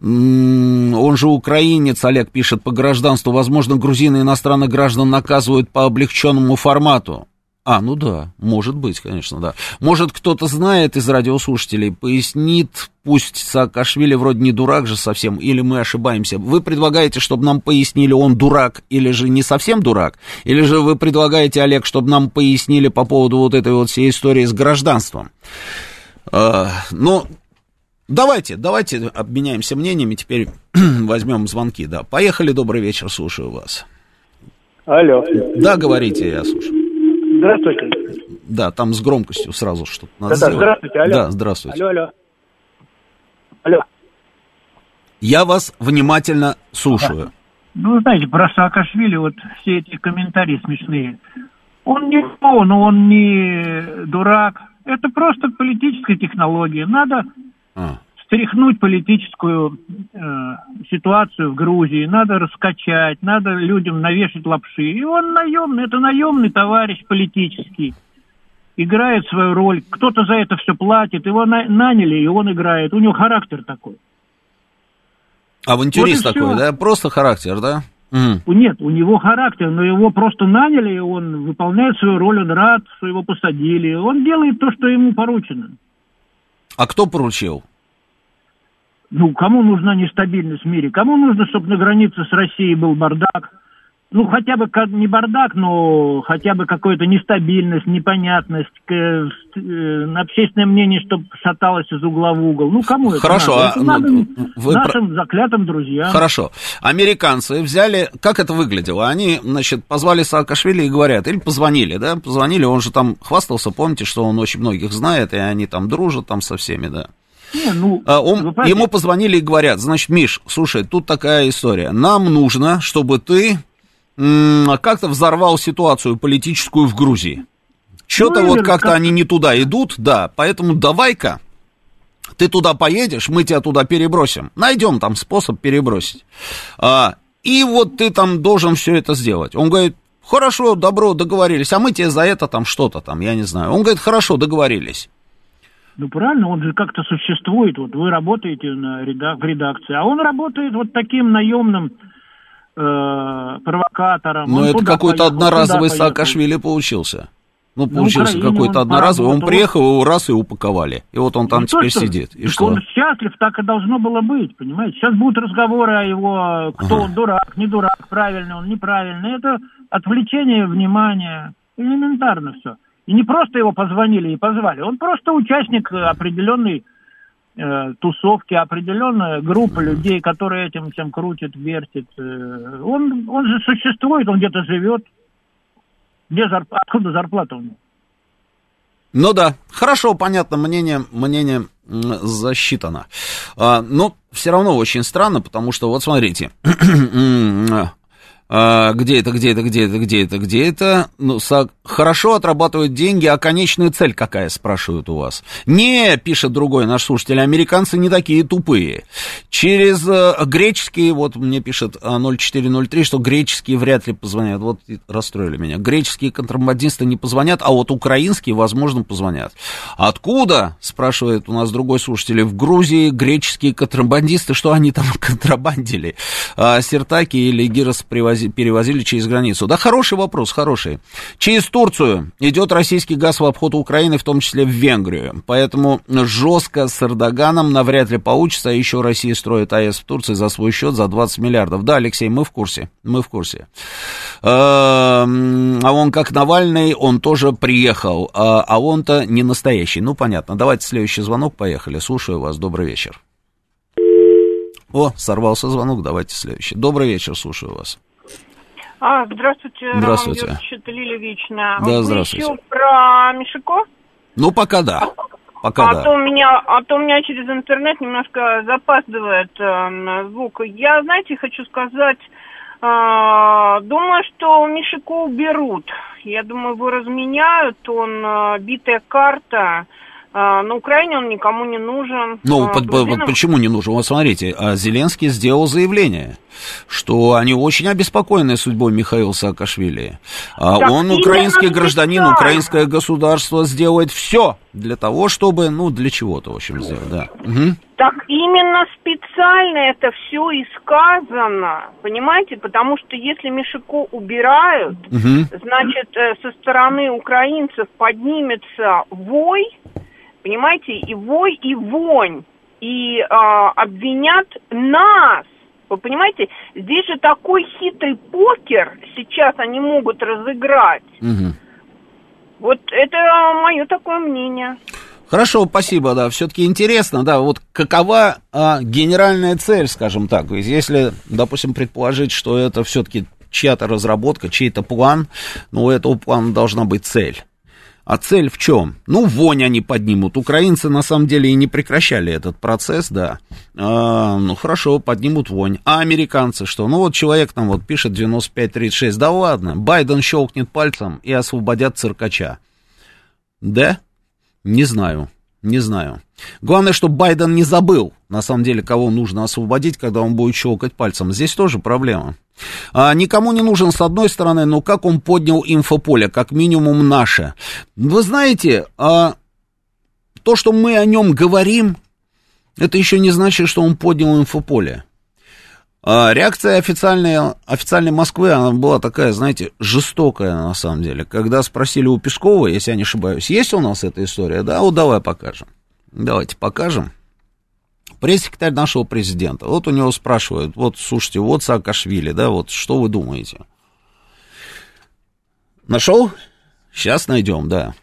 Он же украинец, Олег пишет, по гражданству. Возможно, грузины иностранных граждан наказывают по облегченному формату. А, ну да, может быть, конечно, да. Может, кто-то знает из радиослушателей, пояснит, пусть Саакашвили вроде не дурак же совсем, или мы ошибаемся. Вы предлагаете, чтобы нам пояснили, он дурак, или же не совсем дурак? Или же вы предлагаете, Олег, чтобы нам пояснили по поводу вот этой вот всей истории с гражданством? А, ну, давайте, давайте обменяемся мнениями, теперь возьмем звонки, да. Поехали, добрый вечер, слушаю вас. Алло. Да, говорите, я слушаю. Здравствуйте. Да, там с громкостью сразу что-то надо да, да, здравствуйте, алло. Да, здравствуйте. Алло, алло. Алло. Я вас внимательно слушаю. Ну, знаете, про Саакашвили вот все эти комментарии смешные. Он не он, он не дурак. Это просто политическая технология. Надо а стряхнуть политическую э, ситуацию в Грузии, надо раскачать, надо людям навешать лапши. И он наемный, это наемный товарищ политический. Играет свою роль, кто-то за это все платит, его на, наняли, и он играет. У него характер такой. Авантюрист вот такой, все. да? Просто характер, да? Угу. Нет, у него характер, но его просто наняли, и он выполняет свою роль, он рад, что его посадили. Он делает то, что ему поручено. А кто поручил? Ну, кому нужна нестабильность в мире? Кому нужно, чтобы на границе с Россией был бардак? Ну, хотя бы не бардак, но хотя бы какая-то нестабильность, непонятность, э, общественное мнение, чтобы шаталось из угла в угол. Ну, кому Хорошо, это надо? Это а, вы нашим заклятым друзьям. Хорошо. Американцы взяли... Как это выглядело? Они, значит, позвали Саакашвили и говорят, или позвонили, да? Позвонили, он же там хвастался, помните, что он очень многих знает, и они там дружат там со всеми, да? Не, ну, а он, ему позвонили и говорят, значит, Миш, слушай, тут такая история. Нам нужно, чтобы ты как-то взорвал ситуацию политическую в Грузии. Что-то ну, вот как-то как... они не туда идут, да, поэтому давай-ка ты туда поедешь, мы тебя туда перебросим. Найдем там способ перебросить. А, и вот ты там должен все это сделать. Он говорит, хорошо, добро, договорились, а мы тебе за это там что-то там, я не знаю. Он говорит, хорошо, договорились. Ну правильно, он же как-то существует. Вот вы работаете на редак- в редакции, а он работает вот таким наемным э, провокатором. Но это какой-то одноразовый Саакашвили получился. Ну, получился какой-то одноразовый. Он приехал, его раз и упаковали. И вот он там ну, теперь то, сидит. И что? Он счастлив, так и должно было быть, понимаете? Сейчас будут разговоры о его, кто ага. он, дурак, не дурак, правильный он, неправильный. Это отвлечение внимания. Элементарно все. И не просто его позвонили и позвали, он просто участник определенной э, тусовки, определенная группа людей, которые этим всем крутит, вертит. Э, он, он же существует, он где-то живет. Где зарп... Откуда зарплата у него? Ну да, хорошо, понятно, мнение, мнение засчитано. А, но все равно очень странно, потому что, вот смотрите, а, где это, где это, где это, где это, где это, ну, со, хорошо отрабатывают деньги, а конечная цель какая, спрашивают у вас. Не, пишет другой наш слушатель, американцы не такие тупые. Через э, греческие, вот мне пишет 0403, э, что греческие вряд ли позвонят, вот расстроили меня. Греческие контрабандисты не позвонят, а вот украинские, возможно, позвонят. Откуда, спрашивает у нас другой слушатель, в Грузии греческие контрабандисты, что они там контрабандили? А, Сертаки или Гирос перевози, перевозили через границу? Да, хороший вопрос, хороший. Через Турцию идет российский газ в обход Украины, в том числе в Венгрию. Поэтому жестко с Эрдоганом навряд ли получится. Еще Россия строит АЭС в Турции за свой счет за 20 миллиардов. Да, Алексей, мы в курсе, мы в курсе. А он как Навальный, он тоже приехал, а, а он-то не настоящий. Ну, понятно. Давайте следующий звонок, поехали. Слушаю вас, добрый вечер. О, сорвался звонок, давайте следующий. Добрый вечер, слушаю вас. А, здравствуйте, здравствуйте. Роман это Лилия Вечная. Да, здравствуйте. Еще про Мишико? Ну, пока да. Пока а да. То у меня, а то у меня через интернет немножко запаздывает э, звук. Я, знаете, хочу сказать, э, думаю, что Мишико уберут. Я думаю, его разменяют, он э, битая карта. На Украине он никому не нужен. Ну, А, под- под- почему не нужен? Вот смотрите, а Зеленский сделал заявление, что они очень обеспокоены судьбой Михаила Саакашвили. А Так он украинский гражданин, специально. украинское государство сделает все для того, чтобы, ну, для чего-то, в общем, сделать, да. Мгм. Так именно специально это все и сказано, понимаете? Потому что если Мишико убирают, Мгм. значит, э, со стороны украинцев поднимется вой, понимаете, и вой, и вонь, и а, обвинят нас. Вы понимаете, здесь же такой хитрый покер сейчас они могут разыграть. Мгм. Вот это мое такое мнение. Хорошо, спасибо, да. Все-таки интересно, да, вот какова а, генеральная цель, скажем так. Ведь если, допустим, предположить, что это все-таки чья-то разработка, чей-то план, ну, у этого плана должна быть цель. А цель в чем? Ну, вонь они поднимут. Украинцы на самом деле и не прекращали этот процесс, да. А, ну, хорошо, поднимут вонь. А американцы что? Ну, вот человек там вот пишет 9536. Да ладно, Байден щелкнет пальцем и освободят циркача. Да? Не знаю, не знаю. Главное, чтобы Байден не забыл, на самом деле, кого нужно освободить, когда он будет щелкать пальцем. Здесь тоже проблема. А, никому не нужен, с одной стороны, но как он поднял инфополе, как минимум наше. Вы знаете, а, то, что мы о нем говорим, это еще не значит, что он поднял инфополе. А, реакция официальной, официальной Москвы, она была такая, знаете, жестокая на самом деле. Когда спросили у Пескова, если я не ошибаюсь, есть у нас эта история, да, вот давай покажем. Давайте покажем. Пресс-секретарь нашего президента. Вот у него спрашивают, вот, слушайте, вот Саакашвили, да, вот что вы думаете? Нашел? Сейчас найдем, да.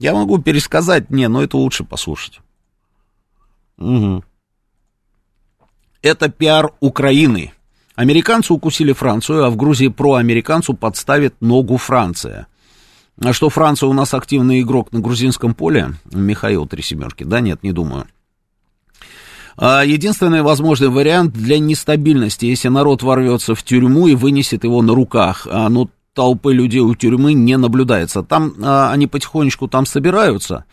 Я могу пересказать, не, но это лучше послушать. Угу. Это пиар Украины. Американцы укусили Францию, а в Грузии проамериканцу подставит ногу Франция. А что Франция у нас активный игрок на грузинском поле? Михаил Три Семерки. Да нет, не думаю. А Единственный возможный вариант для нестабильности, если народ ворвется в тюрьму и вынесет его на руках. А, Ну, толпы людей у тюрьмы не наблюдается. Там а, они потихонечку там собираются,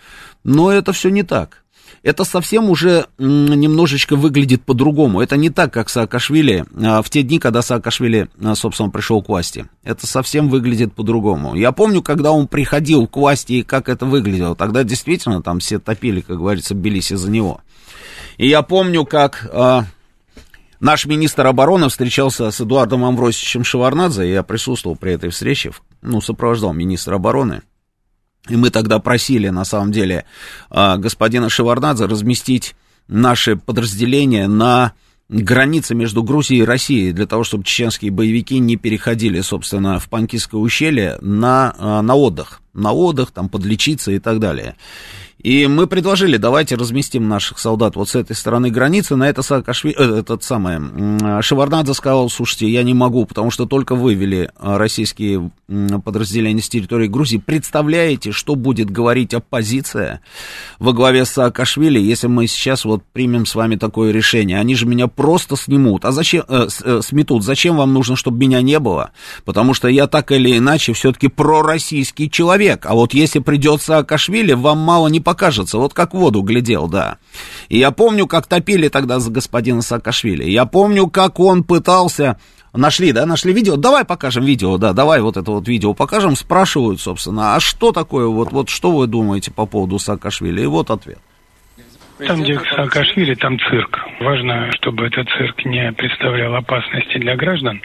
но это все не так. Это совсем уже немножечко выглядит по-другому. Это не так, как Саакашвили а, в те дни, когда Саакашвили, а, собственно, пришел к власти. Это совсем выглядит по-другому. Я помню, когда он приходил к власти и как это выглядело. Тогда действительно там все топили, как говорится, бились из-за него. И я помню, как а, наш министр обороны встречался с Эдуардом Амвросичем Шеварнадзе. Я присутствовал при этой встрече, ну, сопровождал министра обороны. И мы тогда просили, на самом деле, а, господина Шеварнадзе разместить наши подразделения на границе между Грузией и Россией, для того, чтобы чеченские боевики не переходили, собственно, в Панкистское ущелье на, а, на отдых. На отдых, там, подлечиться и так далее. И мы предложили, давайте разместим наших солдат вот с этой стороны границы, на это Саакашви... э, этот самый, м, Шеварнадзе сказал, слушайте, я не могу, потому что только вывели а, российские подразделения с территории Грузии. Представляете, что будет говорить оппозиция во главе с Саакашвили, если мы сейчас вот примем с вами такое решение? Они же меня просто снимут. А зачем, э, э, сметут? Зачем вам нужно, чтобы меня не было? Потому что я так или иначе все-таки пророссийский человек. А вот если придет Саакашвили, вам мало не покажется. Вот как в воду глядел, да. И я помню, как топили тогда за господина Саакашвили. Я помню, как он пытался... Нашли, да, нашли видео? Давай покажем видео, да, давай вот это вот видео покажем. Спрашивают, собственно, а что такое, вот, вот что вы думаете по поводу Саакашвили? И вот ответ. Там, где Саакашвили, там цирк. Важно, чтобы этот цирк не представлял опасности для граждан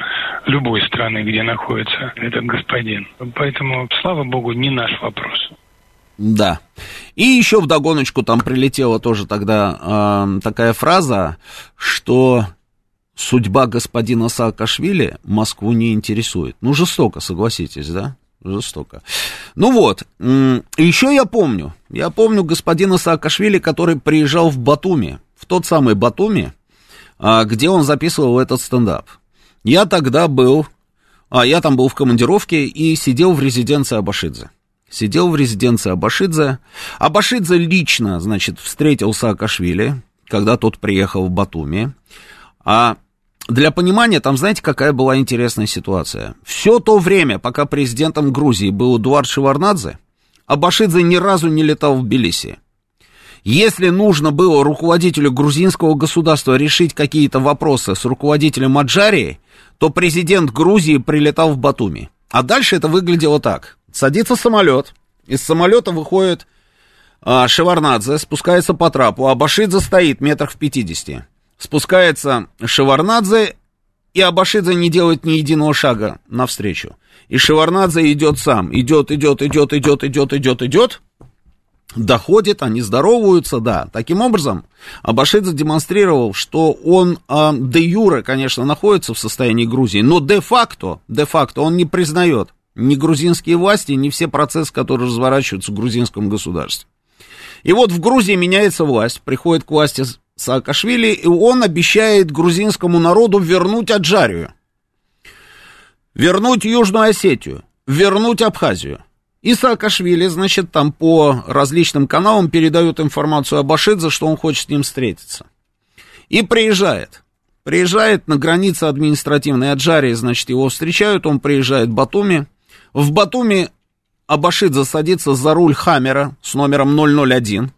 любой страны, где находится этот господин. Поэтому, слава богу, не наш вопрос. Да. И еще вдогоночку там прилетела тоже тогда э, такая фраза, что судьба господина Саакашвили Москву не интересует. Ну, жестоко, согласитесь, да? Жестоко. Ну вот, еще я помню, я помню господина Саакашвили, который приезжал в Батуми, в тот самый Батуми, а, где он записывал этот стендап. Я тогда был, а я там был в командировке и сидел в резиденции Абашидзе. Сидел в резиденции Абашидзе. Абашидзе лично, значит, встретил Саакашвили, когда тот приехал в Батуми. А для понимания, там, знаете, какая была интересная ситуация? Все то время, пока президентом Грузии был Эдуард Шеварнадзе, Абашидзе ни разу не летал в Тбилиси. Если нужно было руководителю грузинского государства решить какие-то вопросы с руководителем Аджарии, то президент Грузии прилетал в Батуми. А дальше это выглядело так. Садится самолет, из самолета выходит а, Шеварнадзе, спускается по трапу, а Башидзе стоит метрах в 50. Спускается Шеварнадзе, и Абашидзе не делает ни единого шага навстречу. И Шеварнадзе идет сам, идет, идет, идет, идет, идет, идет, идет, доходит, они здороваются, да. Таким образом, Абашидзе демонстрировал, что он э, де юре, конечно, находится в состоянии Грузии, но де-факто, де-факто он не признает ни грузинские власти, ни все процессы, которые разворачиваются в грузинском государстве. И вот в Грузии меняется власть, приходит к власти Саакашвили, и он обещает грузинскому народу вернуть Аджарию, вернуть Южную Осетию, вернуть Абхазию. И Саакашвили, значит, там по различным каналам передают информацию об Ашидзе, что он хочет с ним встретиться. И приезжает. Приезжает на границе административной Аджарии, значит, его встречают, он приезжает в Батуми. В Батуми Абашидзе садится за руль Хаммера с номером 001.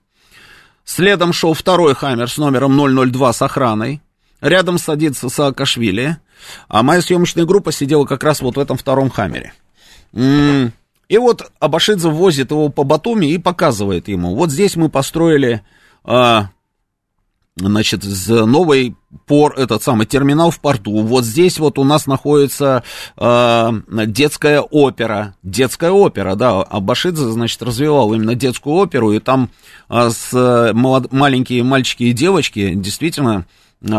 Следом шел второй Хаммер с номером 002 с охраной. Рядом садится Саакашвили. А моя съемочная группа сидела как раз вот в этом втором Хаммере. И вот Абашидзе возит его по Батуми и показывает ему. Вот здесь мы построили, а, значит, новый пор, этот самый терминал в порту. Вот здесь вот у нас находится а, детская опера. Детская опера, да. Абашидзе, значит, развивал именно детскую оперу. И там а, с молод... маленькие мальчики и девочки действительно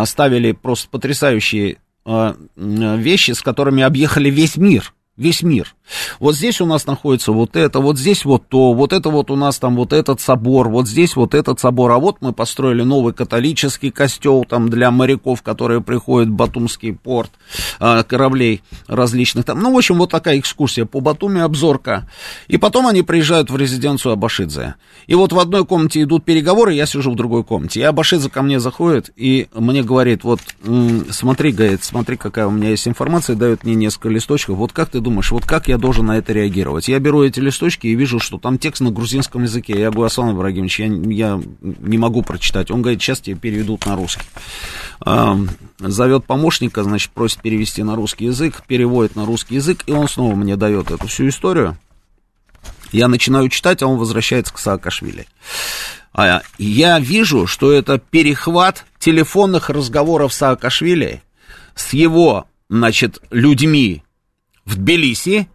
ставили просто потрясающие а, вещи, с которыми объехали весь мир весь мир. Вот здесь у нас находится вот это, вот здесь вот то, вот это вот у нас там вот этот собор, вот здесь вот этот собор, а вот мы построили новый католический костел там для моряков, которые приходят в Батумский порт, а, кораблей различных там. Ну, в общем, вот такая экскурсия по Батуми, обзорка. И потом они приезжают в резиденцию Абашидзе. И вот в одной комнате идут переговоры, я сижу в другой комнате. И Абашидзе ко мне заходит и мне говорит, вот смотри, говорит, смотри, какая у меня есть информация, дает мне несколько листочков, вот как ты думаешь, вот как я должен на это реагировать? Я беру эти листочки и вижу, что там текст на грузинском языке. Я говорю, Аслан Ибрагимович, я, я не могу прочитать. Он говорит, сейчас тебе переведут на русский. Зовет помощника, значит, просит перевести на русский язык, переводит на русский язык, и он снова мне дает эту всю историю. Я начинаю читать, а он возвращается к Саакашвили. А я вижу, что это перехват телефонных разговоров Саакашвили с его, значит, людьми в Тбилиси,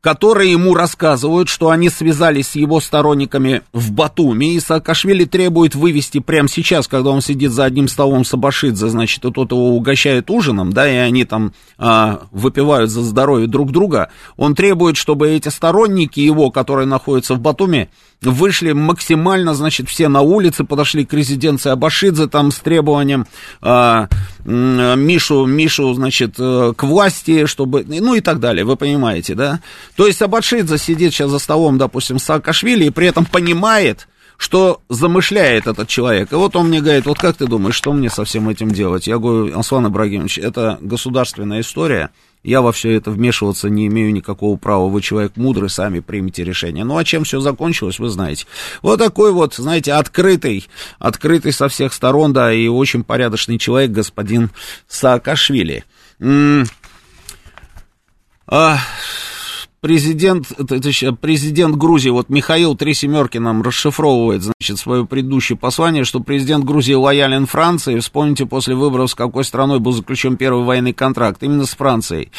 которые ему рассказывают, что они связались с его сторонниками в Батуми, и Саакашвили требует вывести прямо сейчас, когда он сидит за одним столом с Абашидзе, значит, и тот его угощает ужином, да, и они там а, выпивают за здоровье друг друга, он требует, чтобы эти сторонники его, которые находятся в Батуми, вышли максимально, значит, все на улице, подошли к резиденции Абашидзе там с требованием а, Мишу, Мишу, значит, э, к власти, чтобы, ну и так далее, вы понимаете, да? То есть Абашидзе сидит сейчас за столом, допустим, с Саакашвили и при этом понимает, что замышляет этот человек. И вот он мне говорит, вот как ты думаешь, что мне со всем этим делать? Я говорю, Аслан Ибрагимович, это государственная история, я во все это вмешиваться не имею никакого права. Вы человек мудрый, сами примите решение. Ну, а чем все закончилось, вы знаете. Вот такой вот, знаете, открытый, открытый со всех сторон, да, и очень порядочный человек, господин Саакашвили. М- а, президент, президент Грузии, вот Михаил Три Семерки нам расшифровывает, значит, свое предыдущее послание, что президент Грузии лоялен Франции. Вспомните, после выборов, с какой страной был заключен первый военный контракт. Именно с Францией.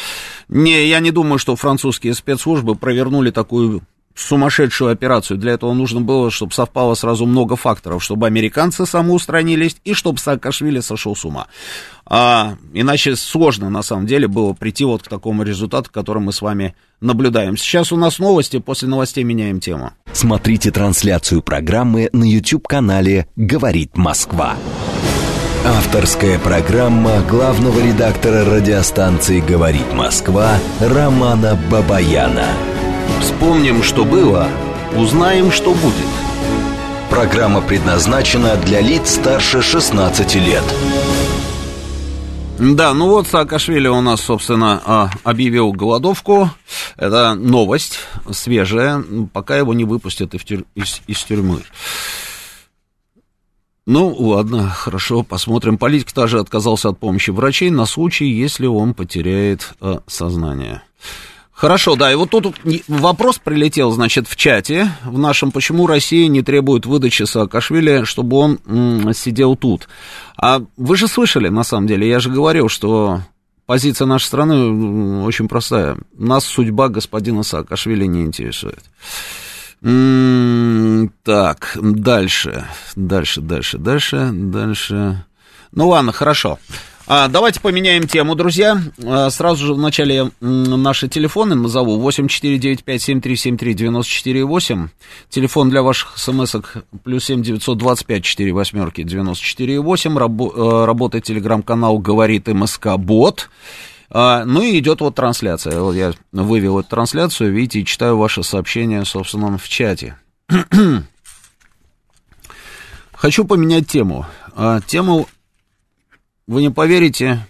Не, я не думаю, что французские спецслужбы провернули такую сумасшедшую операцию. Для этого нужно было, чтобы совпало сразу много факторов, чтобы американцы самоустранились и чтобы Саакашвили сошел с ума. А, иначе сложно, на самом деле, было прийти вот к такому результату, который мы с вами наблюдаем. Сейчас у нас новости, после новостей меняем тему. Смотрите трансляцию программы на YouTube-канале «Говорит Москва». Авторская программа главного редактора радиостанции «Говорит Москва» Романа Бабаяна. Вспомним, что было, узнаем, что будет. Программа предназначена для лиц старше 16 лет. Да, ну вот Саакашвили у нас, собственно, а, объявил голодовку. Это новость свежая, пока его не выпустят из, тюрьмы. Ну, ладно, хорошо, посмотрим. Политик также отказался от помощи врачей на случай, если он потеряет э, сознание. Хорошо, да, и вот тут вопрос прилетел, значит, в чате в нашем, почему Россия не требует выдачи Саакашвили, чтобы он м, сидел тут. А вы же слышали, на самом деле, я же говорил, что позиция нашей страны очень простая. Нас судьба господина Саакашвили не интересует. Так, дальше, дальше, дальше, дальше, дальше. Ну ладно, хорошо. А, давайте поменяем тему, друзья. А, сразу же в начале наши телефоны назову. 8495-7373-94-8. Телефон для ваших смс-ок плюс 7 925 4 восьмерки 94,8. Рабо- э, работает телеграм-канал «Говорит МСК Бот». А, ну и идет вот трансляция. Вот я вывел эту трансляцию, видите, и читаю ваше сообщение, собственно, в чате. Хочу поменять тему. А, тему, вы не поверите,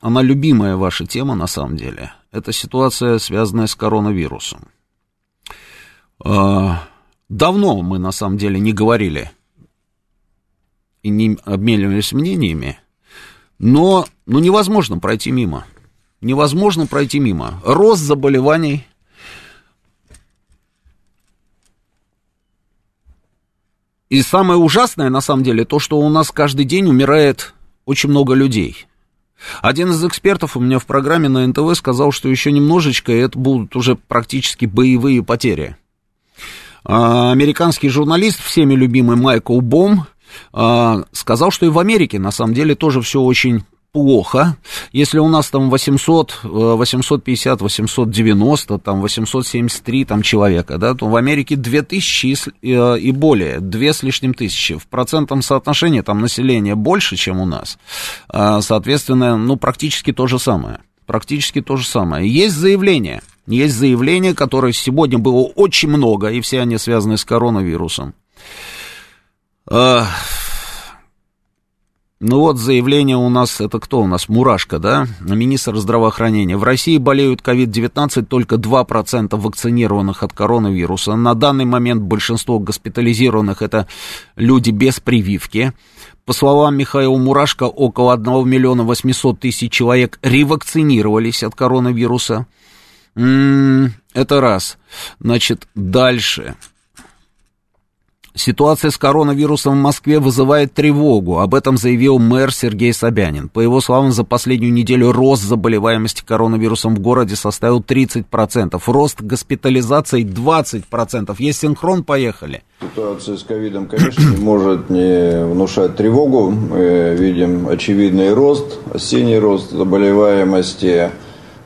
она любимая ваша тема на самом деле. Это ситуация, связанная с коронавирусом. А, давно мы на самом деле не говорили и не обменивались мнениями, но ну, невозможно пройти мимо невозможно пройти мимо. Рост заболеваний. И самое ужасное, на самом деле, то, что у нас каждый день умирает очень много людей. Один из экспертов у меня в программе на НТВ сказал, что еще немножечко, и это будут уже практически боевые потери. А, американский журналист, всеми любимый Майкл Бом, а, сказал, что и в Америке на самом деле тоже все очень плохо. Если у нас там 800, 850, 890, там 873 там человека, да, то в Америке 2000 и, э, и более, 2 с лишним тысячи. В процентном соотношении там население больше, чем у нас. А, соответственно, ну, практически то же самое. Практически то же самое. Есть заявление. Есть заявление, которое сегодня было очень много, и все они связаны с коронавирусом. Ну вот заявление у нас, это кто у нас, Мурашка, да, министр здравоохранения. В России болеют COVID-19 только 2% вакцинированных от коронавируса. На данный момент большинство госпитализированных это люди без прививки. По словам Михаила Мурашко, около 1 миллиона 800 тысяч человек ревакцинировались от коронавируса. Это раз. Значит, дальше. Ситуация с коронавирусом в Москве вызывает тревогу. Об этом заявил мэр Сергей Собянин. По его словам, за последнюю неделю рост заболеваемости коронавирусом в городе составил 30%. Рост госпитализации 20%. Есть синхрон, поехали. Ситуация с ковидом, конечно, не может не внушать тревогу. Мы видим очевидный рост, осенний рост заболеваемости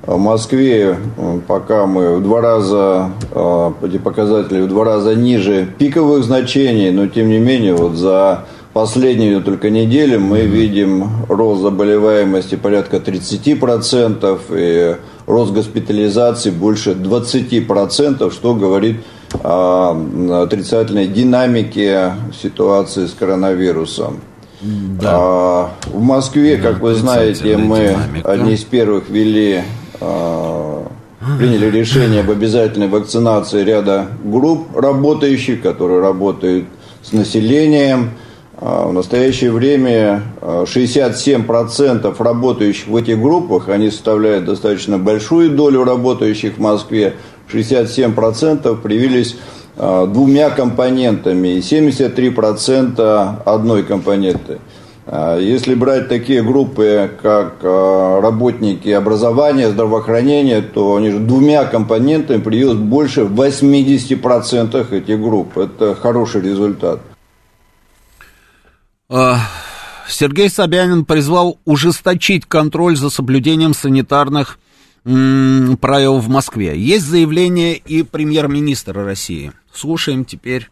в Москве э, пока мы в два раза, э, эти показатели в два раза ниже пиковых значений, но тем не менее вот за последнюю только неделю мы видим рост заболеваемости порядка 30% и рост госпитализации больше 20%, что говорит о отрицательной динамике ситуации с коронавирусом. Да. А, в Москве, как вы знаете, мы динамика. одни из первых ввели приняли решение об обязательной вакцинации ряда групп работающих, которые работают с населением. А, в настоящее время 67% а, работающих в этих группах, они составляют достаточно большую долю работающих в Москве, 67% привились двумя компонентами и 73% одной компоненты. А, если брать такие группы, как а, работники образования, здравоохранения, то они же двумя компонентами привилось больше 80% этих групп. Это хороший результат. А, Сергей Собянин призвал ужесточить контроль за соблюдением санитарных правил в Москве. Есть заявление и премьер-министра России. Слушаем теперь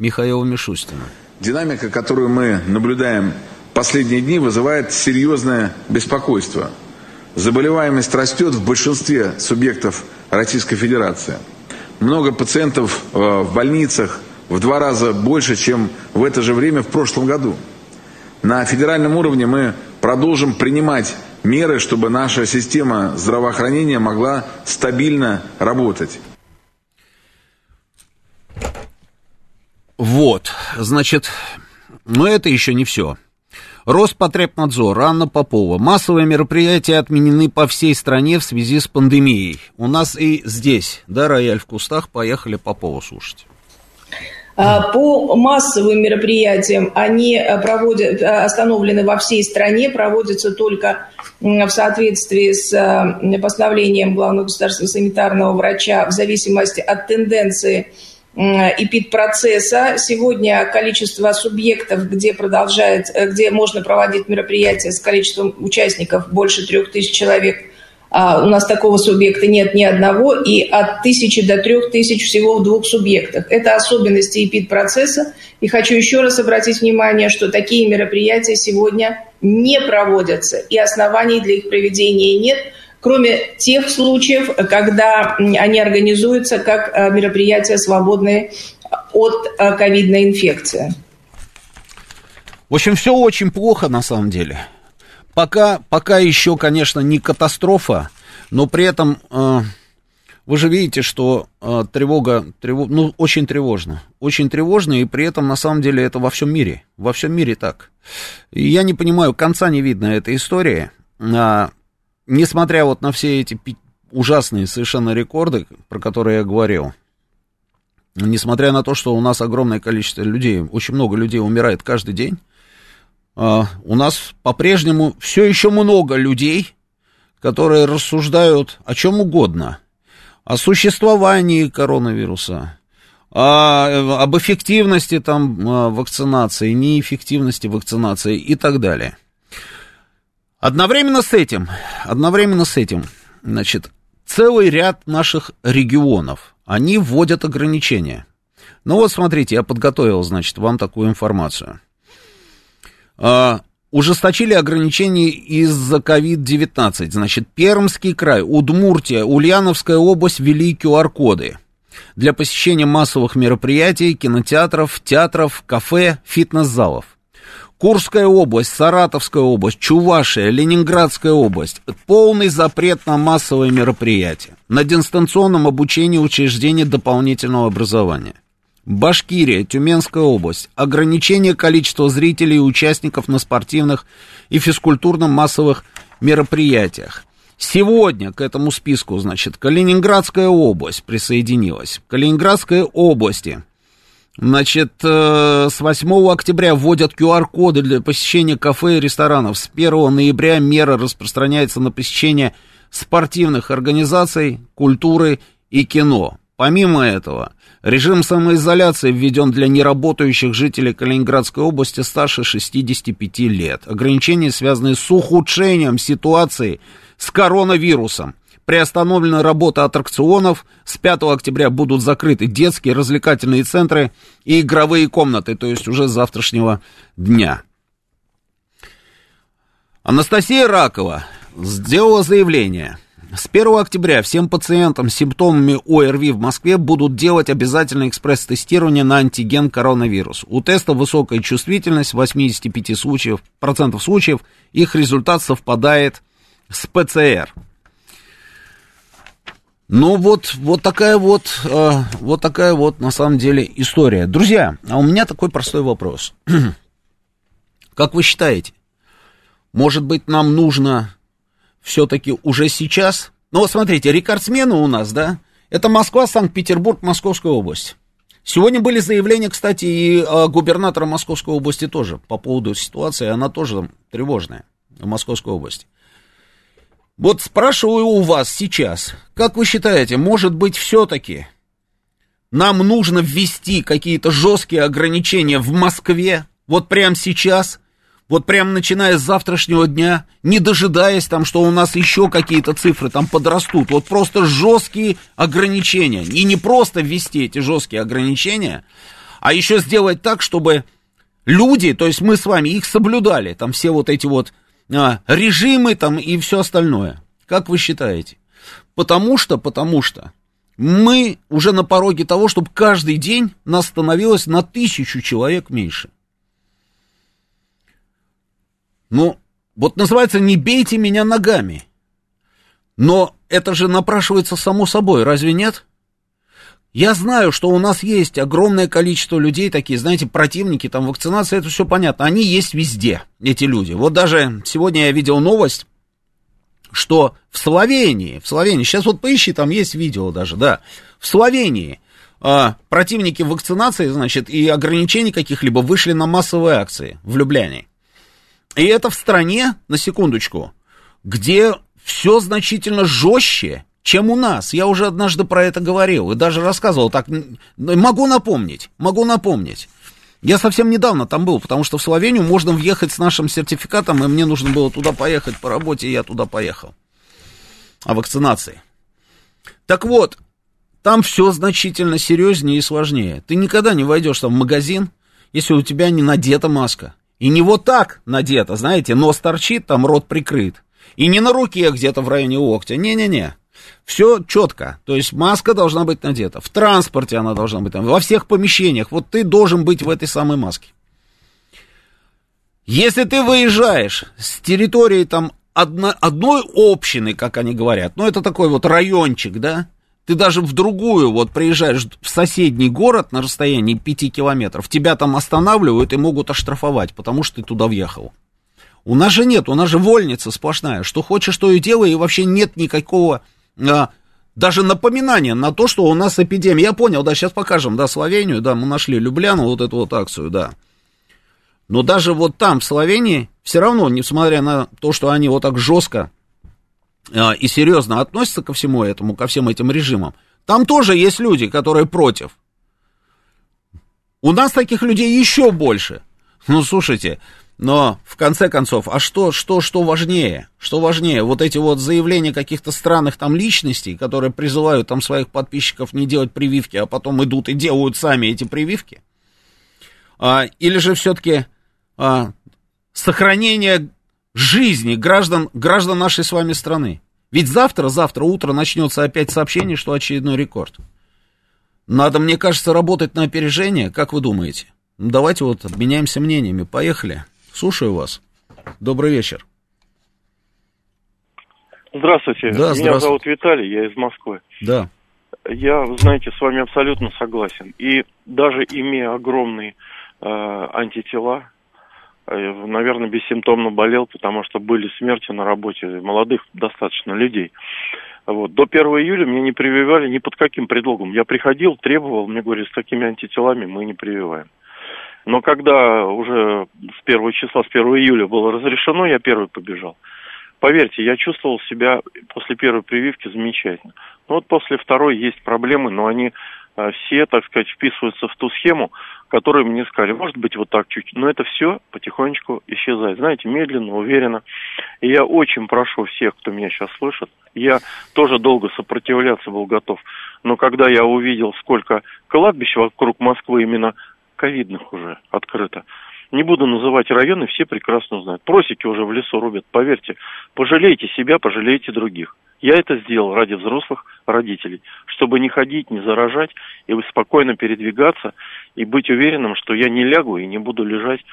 Михаила Мишустина. Динамика, которую мы наблюдаем последние дни вызывает серьезное беспокойство. Заболеваемость растет в большинстве субъектов Российской Федерации. Много пациентов э, в больницах в два раза больше, чем в это же время в прошлом году. На федеральном уровне мы продолжим принимать меры, чтобы наша система здравоохранения могла стабильно работать. Вот, значит, но это еще не все. Роспотребнадзор, Анна Попова. Массовые мероприятия отменены по всей стране в связи с пандемией. У нас и здесь, да, рояль в кустах, поехали Попову слушать. А, по массовым мероприятиям они э, проводят, э, остановлены во всей стране, проводятся только в соответствии с э, постановлением главного государственного санитарного врача в зависимости от тенденции эпид-процесса. Сегодня количество субъектов, где, продолжает, где можно проводить мероприятия с количеством участников больше трех тысяч человек, а у нас такого субъекта нет ни одного, и от тысячи до трех тысяч всего в двух субъектах. Это особенности эпид-процесса. И хочу еще раз обратить внимание, что такие мероприятия сегодня не проводятся, и оснований для их проведения нет – кроме тех случаев, когда они организуются как э, мероприятия, свободные от э, ковидной инфекции. В общем, все очень плохо на самом деле. Пока, пока еще, конечно, не катастрофа, но при этом э, вы же видите, что э, тревога, тревог, ну, очень тревожно. Очень тревожно, и при этом, на самом деле, это во всем мире. Во всем мире так. И я не понимаю, конца не видно этой истории. А, несмотря вот на все эти ужасные совершенно рекорды, про которые я говорил, несмотря на то, что у нас огромное количество людей, очень много людей умирает каждый день, а, у нас по-прежнему все еще много людей, которые рассуждают о чем угодно, о существовании коронавируса, о, об эффективности там а, вакцинации, неэффективности вакцинации и так далее. Одновременно с этим, одновременно с этим, значит, целый ряд наших регионов, они вводят ограничения. Ну вот, смотрите, я подготовил, значит, вам такую информацию. А, ужесточили ограничения из-за COVID-19. Значит, Пермский край, Удмуртия, Ульяновская область ввели QR-коды для посещения массовых мероприятий, кинотеатров, театров, кафе, фитнес-залов. Курская область, Саратовская область, Чувашия, Ленинградская область. Полный запрет на массовые мероприятия. На дистанционном обучении учреждений дополнительного образования. Башкирия, Тюменская область. Ограничение количества зрителей и участников на спортивных и физкультурно-массовых мероприятиях. Сегодня к этому списку, значит, Калининградская область присоединилась. В Калининградской области Значит, э, с 8 октября вводят QR-коды для посещения кафе и ресторанов. С 1 ноября мера распространяется на посещение спортивных организаций, культуры и кино. Помимо этого, режим самоизоляции введен для неработающих жителей Калининградской области старше 65 лет. Ограничения, связанные с ухудшением ситуации с коронавирусом. Приостановлена работа аттракционов. С 5 октября будут закрыты детские развлекательные центры и игровые комнаты, то есть уже с завтрашнего дня. Анастасия Ракова сделала заявление. С 1 октября всем пациентам с симптомами ОРВИ в Москве будут делать обязательное экспресс-тестирование на антиген коронавирус. У теста высокая чувствительность, 85% случаев, процентов случаев их результат совпадает с ПЦР. Ну вот, вот такая вот, э, вот такая вот на самом деле история. Друзья, а у меня такой простой вопрос. как вы считаете, может быть нам нужно все-таки уже сейчас? Ну вот смотрите, рекордсмены у нас, да, это Москва, Санкт-Петербург, Московская область. Сегодня были заявления, кстати, и э, губернатора Московской области тоже по поводу ситуации, она тоже тревожная в Московской области. Вот спрашиваю у вас сейчас, как вы считаете, может быть, все-таки нам нужно ввести какие-то жесткие ограничения в Москве, вот прямо сейчас, вот прямо начиная с завтрашнего дня, не дожидаясь там, что у нас еще какие-то цифры там подрастут, вот просто жесткие ограничения. И не просто ввести эти жесткие ограничения, а еще сделать так, чтобы люди, то есть мы с вами их соблюдали, там все вот эти вот режимы там и все остальное. Как вы считаете? Потому что, потому что мы уже на пороге того, чтобы каждый день нас становилось на тысячу человек меньше. Ну, вот называется «не бейте меня ногами». Но это же напрашивается само собой, разве нет? Я знаю, что у нас есть огромное количество людей, такие, знаете, противники там вакцинации, это все понятно. Они есть везде, эти люди. Вот даже сегодня я видел новость, что в Словении, в Словении, сейчас вот поищи, там есть видео даже, да, в Словении а, противники вакцинации, значит, и ограничений каких-либо вышли на массовые акции в Любляне. И это в стране, на секундочку, где все значительно жестче, чем у нас. Я уже однажды про это говорил и даже рассказывал. Так, могу напомнить, могу напомнить. Я совсем недавно там был, потому что в Словению можно въехать с нашим сертификатом, и мне нужно было туда поехать по работе, и я туда поехал. О вакцинации. Так вот, там все значительно серьезнее и сложнее. Ты никогда не войдешь там в магазин, если у тебя не надета маска. И не вот так надета, знаете, нос торчит, там рот прикрыт. И не на руке где-то в районе локтя. Не-не-не. Все четко. То есть маска должна быть надета. В транспорте она должна быть там. Во всех помещениях. Вот ты должен быть в этой самой маске. Если ты выезжаешь с территории там одно, одной общины, как они говорят, ну это такой вот райончик, да, ты даже в другую, вот приезжаешь в соседний город на расстоянии 5 километров, тебя там останавливают и могут оштрафовать, потому что ты туда въехал. У нас же нет, у нас же вольница сплошная. Что хочешь, то и делай, и вообще нет никакого даже напоминания на то, что у нас эпидемия. Я понял, да, сейчас покажем, да, Словению, да, мы нашли Любляну, вот эту вот акцию, да. Но даже вот там, в Словении, все равно, несмотря на то, что они вот так жестко а, и серьезно относятся ко всему этому, ко всем этим режимам, там тоже есть люди, которые против. У нас таких людей еще больше. Ну, слушайте, но, в конце концов, а что, что, что важнее? Что важнее? Вот эти вот заявления каких-то странных там личностей, которые призывают там своих подписчиков не делать прививки, а потом идут и делают сами эти прививки? А, или же все-таки а, сохранение жизни граждан, граждан нашей с вами страны? Ведь завтра, завтра утро начнется опять сообщение, что очередной рекорд. Надо, мне кажется, работать на опережение, как вы думаете? Давайте вот обменяемся мнениями. Поехали. Слушаю вас. Добрый вечер. Здравствуйте. Да, Меня здравствуйте. зовут Виталий, я из Москвы. Да. Я, знаете, с вами абсолютно согласен. И даже имея огромные э, антитела, э, наверное, бессимптомно болел, потому что были смерти на работе молодых достаточно людей. Вот. До 1 июля меня не прививали ни под каким предлогом. Я приходил, требовал, мне говорили, с такими антителами мы не прививаем. Но когда уже с первого числа, с 1 июля было разрешено, я первый побежал. Поверьте, я чувствовал себя после первой прививки замечательно. Но вот после второй есть проблемы, но они э, все, так сказать, вписываются в ту схему, которую мне сказали, может быть, вот так чуть-чуть. Но это все потихонечку исчезает. Знаете, медленно, уверенно. И я очень прошу всех, кто меня сейчас слышит, я тоже долго сопротивляться был готов. Но когда я увидел, сколько кладбищ вокруг Москвы именно ковидных уже открыто. Не буду называть районы, все прекрасно знают. Просеки уже в лесу рубят, поверьте. Пожалейте себя, пожалейте других. Я это сделал ради взрослых родителей, чтобы не ходить, не заражать, и спокойно передвигаться, и быть уверенным, что я не лягу и не буду лежать э,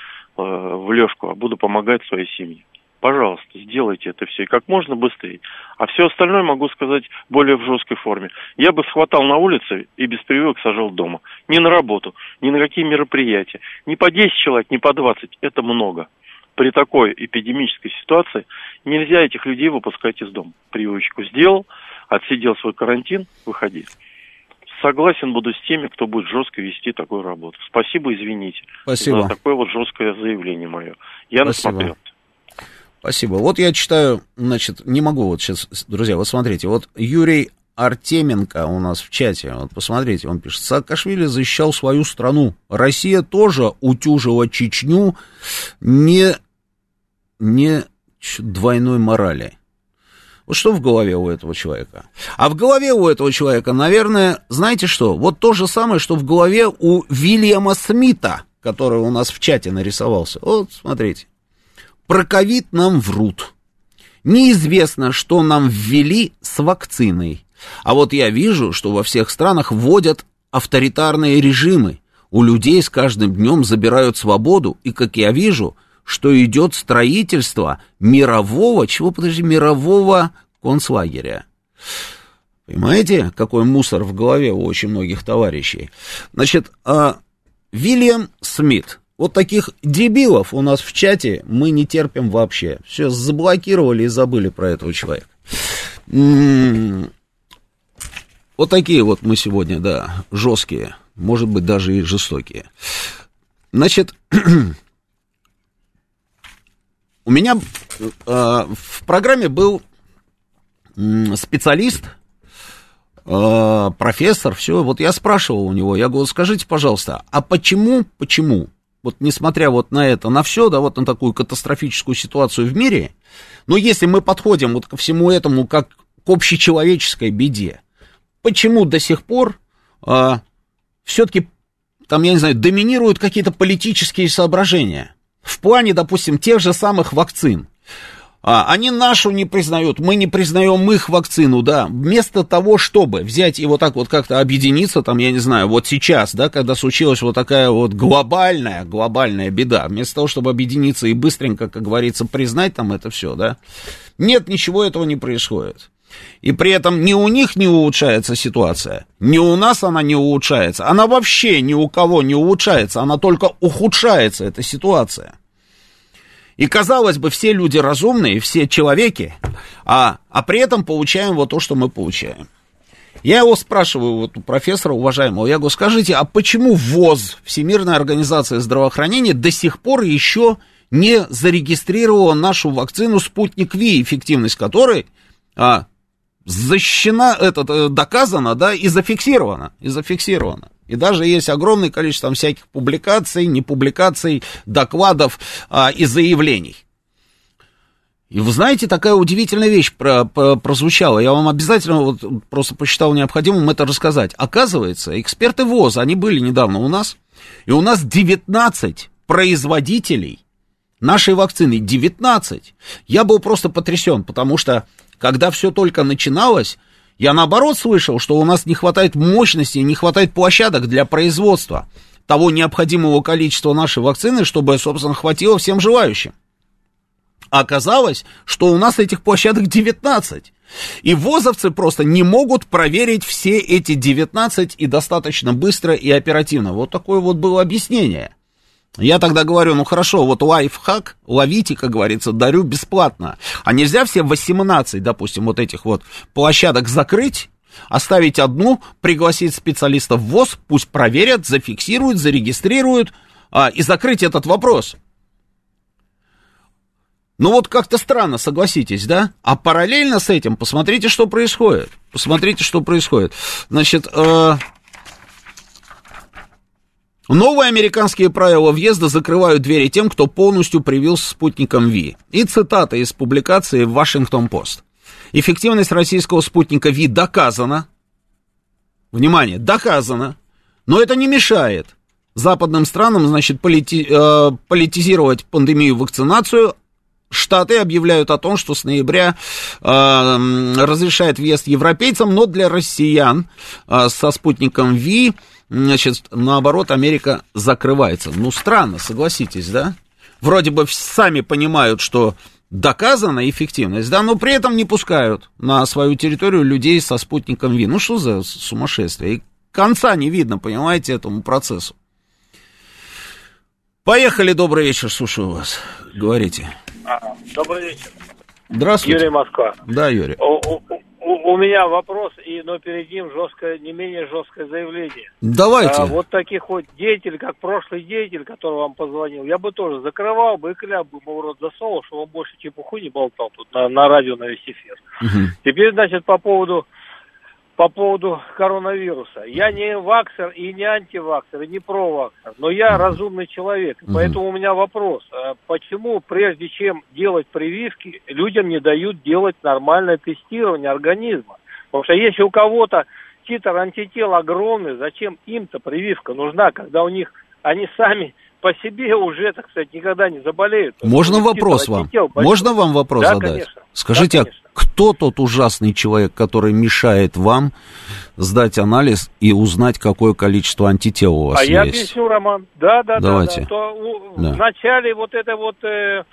в лёжку, а буду помогать своей семье. Пожалуйста, сделайте это все и как можно быстрее. А все остальное могу сказать более в жесткой форме. Я бы схватал на улице и без прививок сажал дома. Не на работу, ни на какие мероприятия. Не по 10 человек, не по 20. Это много. При такой эпидемической ситуации нельзя этих людей выпускать из дома. Привычку сделал, отсидел свой карантин, выходи. Согласен буду с теми, кто будет жестко вести такую работу. Спасибо, извините. Спасибо. За такое вот жесткое заявление мое. Я Спасибо. насмотрел. Спасибо. Вот я читаю, значит, не могу вот сейчас, друзья, вот смотрите, вот Юрий Артеменко у нас в чате, вот посмотрите, он пишет, Саакашвили защищал свою страну, Россия тоже утюжила Чечню не, не двойной морали. Вот что в голове у этого человека? А в голове у этого человека, наверное, знаете что? Вот то же самое, что в голове у Вильяма Смита – который у нас в чате нарисовался. Вот, смотрите. Про ковид нам врут. Неизвестно, что нам ввели с вакциной. А вот я вижу, что во всех странах вводят авторитарные режимы. У людей с каждым днем забирают свободу, и, как я вижу, что идет строительство мирового, чего, подожди, мирового концлагеря. Понимаете, какой мусор в голове у очень многих товарищей? Значит, а, Вильям Смит. Вот таких дебилов у нас в чате мы не терпим вообще. Все, заблокировали и забыли про этого человека. М-м-м. Вот такие вот мы сегодня, да, жесткие, может быть, даже и жестокие. Значит, у меня э, в программе был специалист, э, профессор, все, вот я спрашивал у него, я говорю, скажите, пожалуйста, а почему, почему, вот несмотря вот на это, на все, да, вот на такую катастрофическую ситуацию в мире, но если мы подходим вот ко всему этому как к общечеловеческой беде, почему до сих пор а, все-таки там, я не знаю, доминируют какие-то политические соображения в плане, допустим, тех же самых вакцин. А, они нашу не признают, мы не признаем их вакцину, да, вместо того, чтобы взять и вот так вот как-то объединиться, там, я не знаю, вот сейчас, да, когда случилась вот такая вот глобальная, глобальная беда, вместо того, чтобы объединиться и быстренько, как говорится, признать там это все, да, нет, ничего этого не происходит. И при этом ни у них не улучшается ситуация, ни у нас она не улучшается. Она вообще ни у кого не улучшается, она только ухудшается, эта ситуация. И казалось бы, все люди разумные, все человеки, а, а при этом получаем вот то, что мы получаем. Я его спрашиваю, вот у профессора уважаемого, я говорю, скажите, а почему ВОЗ, Всемирная организация здравоохранения, до сих пор еще не зарегистрировала нашу вакцину «Спутник Ви», эффективность которой а, защищена, этот, э, доказано, да, и зафиксировано, и зафиксировано. И даже есть огромное количество всяких публикаций, не публикаций, докладов а, и заявлений. И вы знаете, такая удивительная вещь про, про, прозвучала. Я вам обязательно вот просто посчитал необходимым это рассказать. Оказывается, эксперты ВОЗ, они были недавно у нас, и у нас 19 производителей нашей вакцины. 19. Я был просто потрясен, потому что когда все только начиналось, я наоборот слышал, что у нас не хватает мощности, не хватает площадок для производства того необходимого количества нашей вакцины, чтобы, собственно, хватило всем желающим. Оказалось, что у нас этих площадок 19. И возовцы просто не могут проверить все эти 19 и достаточно быстро и оперативно. Вот такое вот было объяснение. Я тогда говорю, ну хорошо, вот лайфхак, ловите, как говорится, дарю бесплатно. А нельзя все 18, допустим, вот этих вот площадок закрыть, оставить одну, пригласить специалистов в ВОЗ, пусть проверят, зафиксируют, зарегистрируют а, и закрыть этот вопрос. Ну вот как-то странно, согласитесь, да? А параллельно с этим посмотрите, что происходит. Посмотрите, что происходит. Значит, э, Новые американские правила въезда закрывают двери тем, кто полностью привился спутником Ви. И цитата из публикации в Вашингтон-Пост. Эффективность российского спутника Ви доказана. Внимание, доказана. Но это не мешает западным странам, значит, полити, э, политизировать пандемию вакцинацию. Штаты объявляют о том, что с ноября э, разрешает въезд европейцам, но для россиян э, со спутником Ви значит, наоборот, Америка закрывается. Ну, странно, согласитесь, да? Вроде бы сами понимают, что доказана эффективность, да, но при этом не пускают на свою территорию людей со спутником ВИ. Ну, что за сумасшествие? И конца не видно, понимаете, этому процессу. Поехали, добрый вечер, слушаю вас. Говорите. А, добрый вечер. Здравствуйте. Юрий Москва. Да, Юрий. У, у, у меня вопрос, и, но перед ним жесткое, не менее жесткое заявление. Давайте. А, вот таких вот деятелей, как прошлый деятель, который вам позвонил, я бы тоже закрывал бы и кляп бы ему в рот засовывал, чтобы он больше чепуху не болтал тут на, на радио на весь эфир. Угу. Теперь, значит, по поводу по поводу коронавируса. Я не ваксер и не антиваксер, и не проваксер, но я разумный человек. Поэтому у меня вопрос, а почему прежде чем делать прививки, людям не дают делать нормальное тестирование организма? Потому что если у кого-то титр антител огромный, зачем им-то прививка нужна, когда у них они сами по себе уже, так сказать, никогда не заболеют. Можно вопрос вам? Можно вам вопрос да, задать? Конечно. Скажите, да, а кто тот ужасный человек, который мешает вам сдать анализ и узнать, какое количество антител у вас а есть? А я объясню, Роман. Да, да, Давайте. да. да. То, у, да. В начале вот это вот э,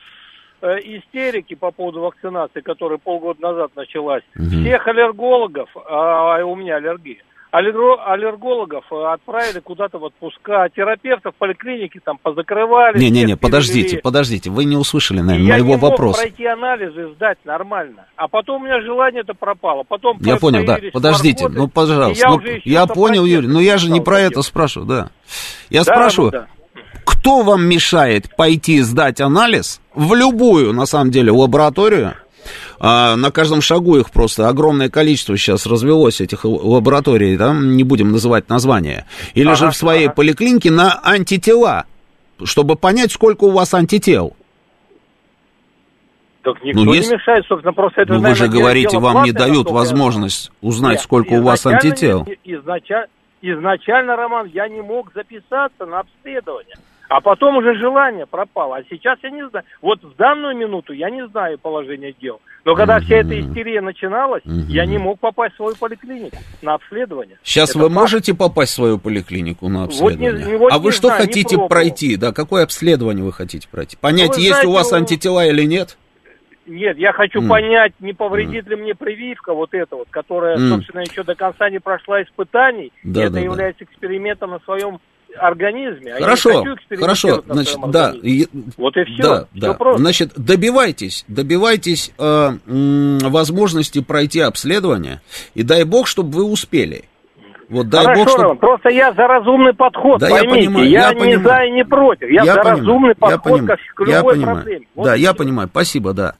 э, истерики по поводу вакцинации, которая полгода назад началась, Мгм. всех аллергологов, а у меня аллергия, аллергологов э, отправили куда-то в отпуска, а терапевтов в поликлинике там позакрывали. Не-не-не, подождите, подождите, вы не услышали, наверное, я моего не мог вопроса. пройти анализы сдать нормально. А потом у меня желание это пропало. Потом Я по- понял, да. Подождите, ну, пожалуйста. я ну, я сто понял, Юрий, но я же не про это спрашиваю, да. Я Да, спрашиваю, да, да. кто вам мешает пойти сдать анализ в любую, на самом деле, лабораторию? А, на каждом шагу их просто огромное количество сейчас развелось, этих лабораторий, да, не будем называть названия. Или же Ага, в своей ага. поликлинике на антитела, чтобы понять, сколько у вас антител. Так никто Ну, не есть- мешает, собственно, просто это, Ну, вы же говорите, вам не дают насколько я возможность узнать, Нет, сколько у вас изначально антител. не- изнача- изначально, Роман, я не мог записаться на обследование. А потом уже желание пропало. А сейчас я не знаю. Вот в данную минуту я не знаю положение дел. Но когда вся эта истерия начиналась, я не мог попасть в свою поликлинику на обследование. Сейчас Это вы факт. можете попасть в свою поликлинику на Вот не- обследование? вот а вы что знаю, хотите пройти? Да, какое обследование вы хотите пройти? Понять, Ну, есть у вас знаете, антитела или нет? Нет, я хочу М. понять, не повредит ли мне прививка вот эта вот, которая, М. собственно, еще до конца не прошла испытаний. Да, это да, да. является экспериментом на своем организме. А Хорошо, я хорошо, на значит, да, и- Вот и все. да, Все да. просто. Значит, добивайтесь, добивайтесь э, возможности пройти обследование, и дай бог, чтобы вы успели. Вот дай Хорошо, бог. Роман, просто я за разумный подход, Да, я поймите. понимаю, я я не понимаю. за и не против. Я, за понимаю, разумный я подход ко, к я любой понимаю. проблеме. Вот да, я всё. понимаю, спасибо, да.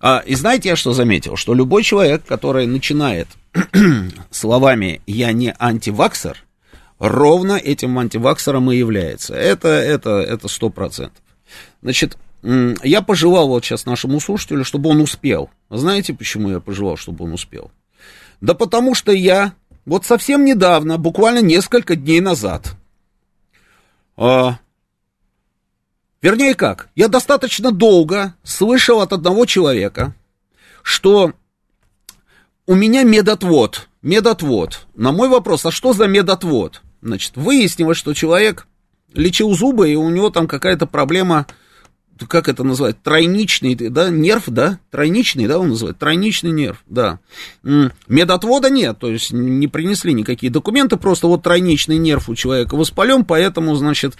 А, и знаете, я что заметил? Что любой человек, который начинает словами «я не антиваксер», ровно этим антиваксером и является. Это, это, это сто процентов. Значит, м, я пожелал вот сейчас нашему слушателю, чтобы он успел. Знаете, почему я пожелал, чтобы он успел? Да потому что я вот совсем недавно, буквально несколько дней назад, а, вернее как, я достаточно долго слышал от одного человека, что у меня медотвод, медотвод. На мой вопрос, а что за медотвод? Значит, выяснилось, что человек лечил зубы, и у него там какая-то проблема, как это называть, тройничный, да, нерв, да, тройничный, да, он называет, тройничный нерв, да. Медотвода нет, то есть не принесли никакие документы, просто вот тройничный нерв у человека воспален, поэтому, значит,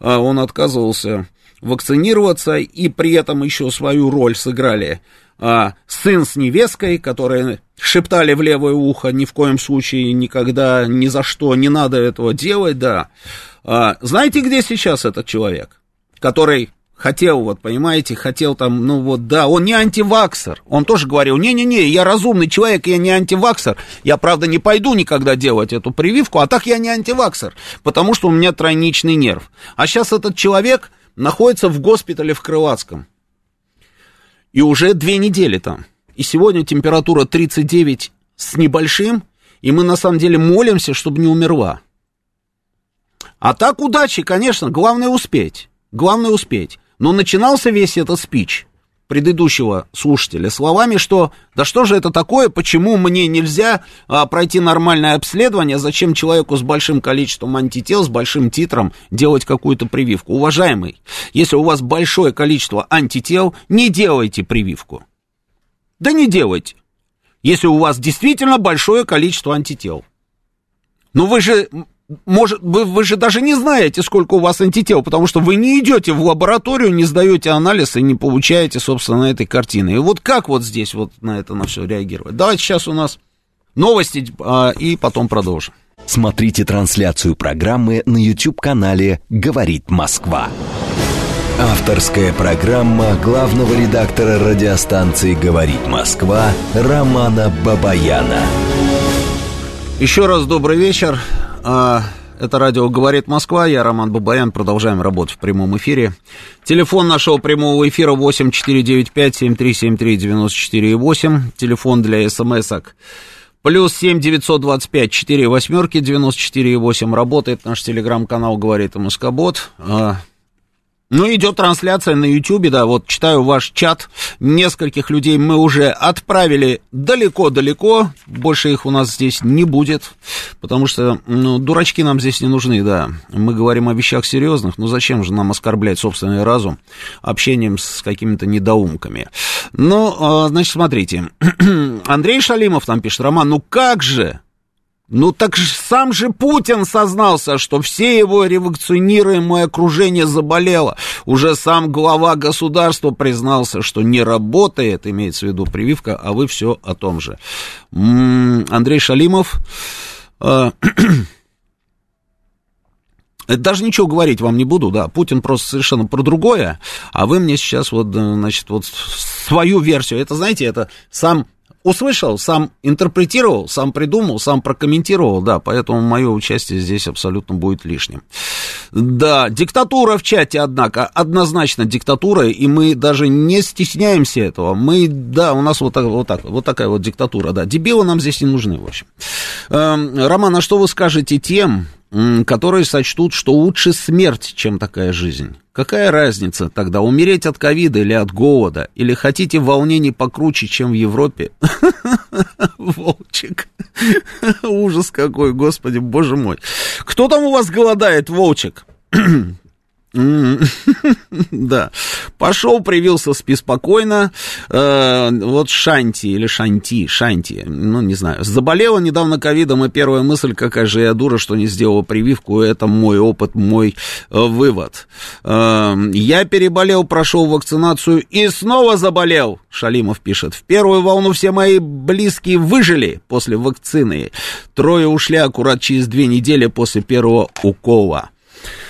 а, он отказывался вакцинироваться, и при этом еще свою роль сыграли а, сын с невесткой, которые шептали в левое ухо, ни в коем случае, никогда, ни за что, не надо этого делать, да. А, знаете, где сейчас этот человек, который хотел, вот, понимаете, хотел там, ну вот, да, он не антиваксер, он тоже говорил, не-не-не, я разумный человек, я не антиваксер, я, правда, не пойду никогда делать эту прививку, а так я не антиваксер, потому что у меня тройничный нерв. А сейчас этот человек находится в госпитале в Крылатском, и уже две недели там. И сегодня температура 39 с небольшим, и мы на самом деле молимся, чтобы не умерла. А так удачи, конечно, главное успеть. Главное успеть. Но начинался весь этот спич предыдущего слушателя словами, что да что же это такое, почему мне нельзя а, пройти нормальное обследование, зачем человеку с большим количеством антител, с большим титром делать какую-то прививку. Уважаемый, если у вас большое количество антител, не делайте прививку. Да не делайте, если у вас действительно большое количество антител. Но вы же, может, вы, вы же даже не знаете, сколько у вас антител, потому что вы не идете в лабораторию, не сдаете анализ и не получаете, собственно, этой картины. И вот как вот здесь вот на это на все реагировать? Давайте сейчас у нас новости, а, и потом продолжим. Смотрите трансляцию программы на YouTube-канале «Говорит Москва». Авторская программа главного редактора радиостанции «Говорит Москва» Романа Бабаяна. Еще раз добрый вечер. А, Это радио «Говорит Москва». Я Роман Бабаян. Продолжаем работать в прямом эфире. Телефон нашего прямого эфира 8495-7373-94,8. Телефон для смс-ок. Плюс 7 925 4 восьмерки 94,8. Работает наш телеграм-канал «Говорит МСК-бот». А, Ну, идет трансляция на YouTube, да, вот читаю ваш чат. Нескольких людей мы уже отправили далеко-далеко. Больше их у нас здесь не будет, потому что, ну, дурачки нам здесь не нужны, да. Мы говорим о вещах серьезных, но зачем же нам оскорблять собственный разум общением с какими-то недоумками? Ну, а, значит, смотрите. Андрей Шалимов там пишет, Роман, ну как же? Ну так же сам же Путин сознался, что все его революционируемое окружение заболело. Уже сам глава государства признался, что не работает, имеется в виду прививка, а вы все о том же. М-м, Андрей Шалимов... Э, даже ничего говорить вам не буду, да, Путин просто совершенно про другое, а вы мне сейчас вот, э, значит, вот свою версию, это, знаете, это сам услышал, сам интерпретировал, сам придумал, сам прокомментировал, да, поэтому мое участие здесь абсолютно будет лишним. Да, диктатура в чате, однако, однозначно диктатура, и мы даже не стесняемся этого. Мы, да, у нас вот, так, вот, так, вот такая вот диктатура, да. Дебилы нам здесь не нужны, в общем. Эм, Роман, а что вы скажете тем, которые сочтут, что лучше смерть, чем такая жизнь. Какая разница тогда, умереть от ковида или от голода? Или хотите волнений покруче, чем в Европе? Волчик. Ужас какой, господи, боже мой. Кто там у вас голодает, Волчик? Да. Пошел, привился, спи спокойно. Э, вот Шанти или Шанти, Шанти, ну, не знаю. Заболела недавно ковидом, и первая мысль, какая же я дура, что не сделала прививку. Это мой опыт, мой э, вывод. Э, я переболел, прошел вакцинацию и снова заболел, Шалимов пишет. В первую волну все мои близкие выжили после вакцины. Трое ушли аккурат через две недели после первого укола.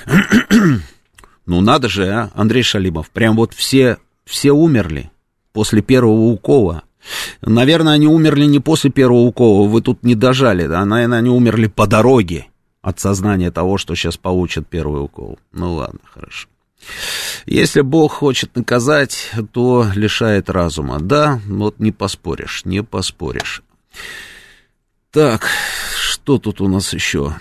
Ну надо же, а, Андрей Шалимов, прям вот все, все умерли после первого укола. Наверное, они умерли не после первого укола, вы тут не дожали, да, наверное, они умерли по дороге от сознания того, что сейчас получат первый укол. Ну ладно, хорошо. Если Бог хочет наказать, то лишает разума. Да, вот не поспоришь, не поспоришь. Так, что тут у нас еще?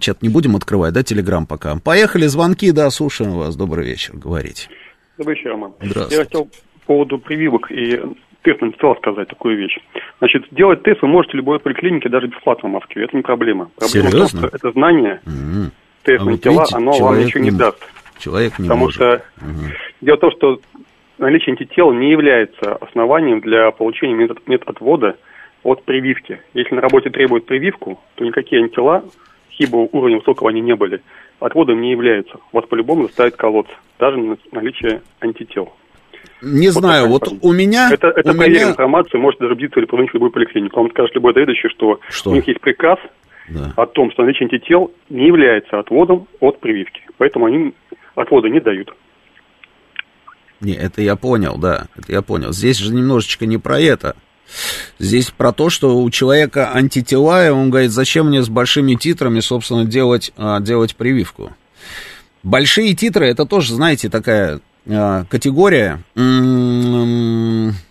Чат не будем открывать, да, Телеграм пока? Поехали, звонки, да, слушаем вас. Добрый вечер, говорите. Добрый вечер, Роман. Здравствуйте. Я хотел по поводу прививок и тестом хотел сказать такую вещь. Значит, делать тест вы можете в любой поликлинике, даже бесплатно в Москве. Это не проблема. Проблема Серьезно? в том, что это знание, М-м. тестные А вот тела, видите, оно вам ничего не не- даст. Человек не Потому может. что Мгм. дело в том, что наличие антител не является основанием для получения метод, отвода от прививки. Если на работе требуют прививку, то никакие антитела, хиба уровня высокого они не были, отводом не являются. Вас по-любому заставят колоться, даже на наличие антител. Не знаю, вот у меня... Это, это у проверенная меня... информация, может даже бдиться или позвонить в любую поликлинику. Вам скажет любой заведующий, что, Что? у них есть приказ Да. о том, что наличие антител не является отводом от прививки. Поэтому они отвода не дают. Не, это я понял, да, это я понял. Здесь же немножечко не про это. Здесь про то, что у человека антитела, и он говорит, зачем мне с большими титрами, собственно, делать, а, делать прививку. Большие титры, это тоже, знаете, такая а, категория,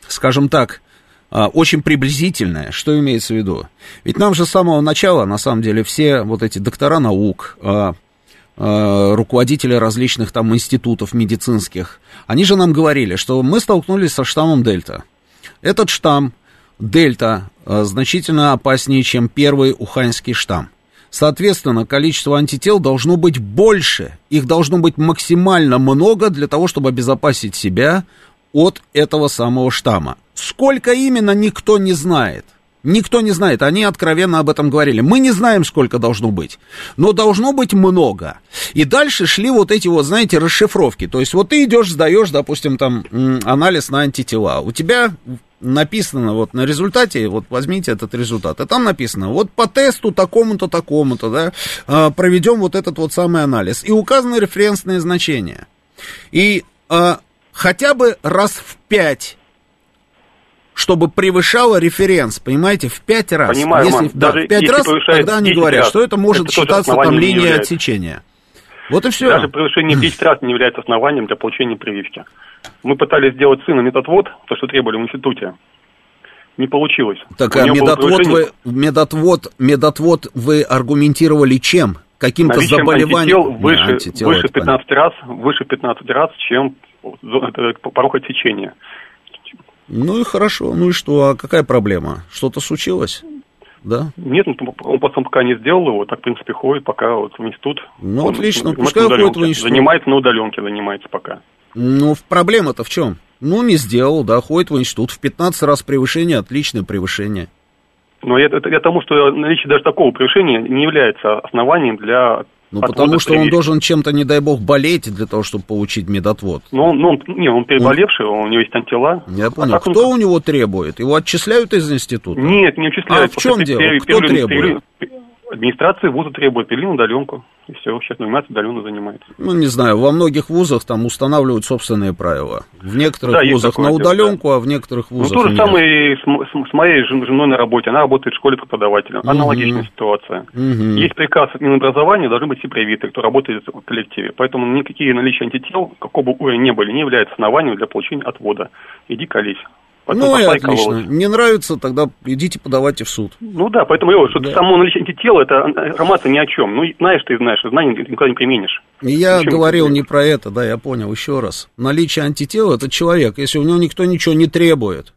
скажем так, а, очень приблизительная. Что имеется в виду? Ведь нам же с самого начала, на самом деле, все вот эти доктора наук, руководители различных там институтов медицинских, они же нам говорили, что мы столкнулись со штаммом Дельта. Этот штамм Дельта э, значительно опаснее, чем первый уханьский штамм. Соответственно, количество антител должно быть больше. Их должно быть максимально много для того, чтобы обезопасить себя от этого самого штамма. Сколько именно, никто не знает. Никто не знает, они откровенно об этом говорили. Мы не знаем, сколько должно быть, но должно быть много. И дальше шли вот эти вот, знаете, расшифровки. То есть вот ты идешь, сдаешь, допустим, там анализ на антитела. У тебя написано вот на результате, вот возьмите этот результат, и там написано, вот по тесту такому-то, такому-то, да, а, проведем вот этот вот самый анализ. И указаны референсные значения. И а, хотя бы раз в пять чтобы превышало референс, понимаете, в пять раз. Понимаю, если Роман, да, даже в пять раз, тогда они 10 говорят, раз, что это может это считаться там является. отсечения. Вот и все. Даже превышение в 10 раз не является основанием для получения прививки. Мы пытались сделать сыну медотвод, то, что требовали в институте. Не получилось. Так, а медотвод вы, медотвод, медотвод вы аргументировали чем? каким-то заболеванием... выше, антител, выше 15 раз, выше 15 раз, чем порог отсечения. Ну и хорошо, ну и что, а какая проблема? Что-то случилось? Да? Нет, ну, он потом пока не сделал его, так, в принципе, ходит пока вот в институт. Ну, он, отлично, пускай ходит в институт. Занимается на удаленке, занимается пока. Ну, проблема-то в чем? Ну, не сделал, да, ходит в институт. В 15 раз превышение, отличное превышение. Но это, это, это тому, что наличие даже такого превышения не является основанием для ну, потому что он должен чем-то, не дай бог, болеть для того, чтобы получить медотвод. Ну, ну он, не, он переболевший, он... у него есть антила. Я понял. А Кто он... у него требует? Его отчисляют из института? Нет, не отчисляют. А в чем дело? Кто требует? Администрация вуза требует перевели на удаленку. И все, сейчас занимается, удаленно занимается. Ну, не знаю, во многих вузах там устанавливают собственные правила. В некоторых да, вузах на удаленку, да. а в некоторых вузах Ну, то же самое с, с, с моей женой на работе. Она работает в школе преподавателем. Угу. Аналогичная ситуация. Угу. Есть приказ Минобразования, должны быть все привиты, кто работает в коллективе. Поэтому никакие наличия антител, какого бы уровня не были, не являются основанием для получения отвода. Иди колись. Поэтому ну и отлично. Кололась. Не нравится, тогда идите подавайте в суд. Ну да, поэтому я говорю, что да. само наличие антитела, это информация ни о чем. Ну, знаешь ты знаешь, знания ты никогда не применишь. Я Зачем говорил не про это, да, я понял, еще раз. Наличие антитела – это человек, если у него никто ничего не требует.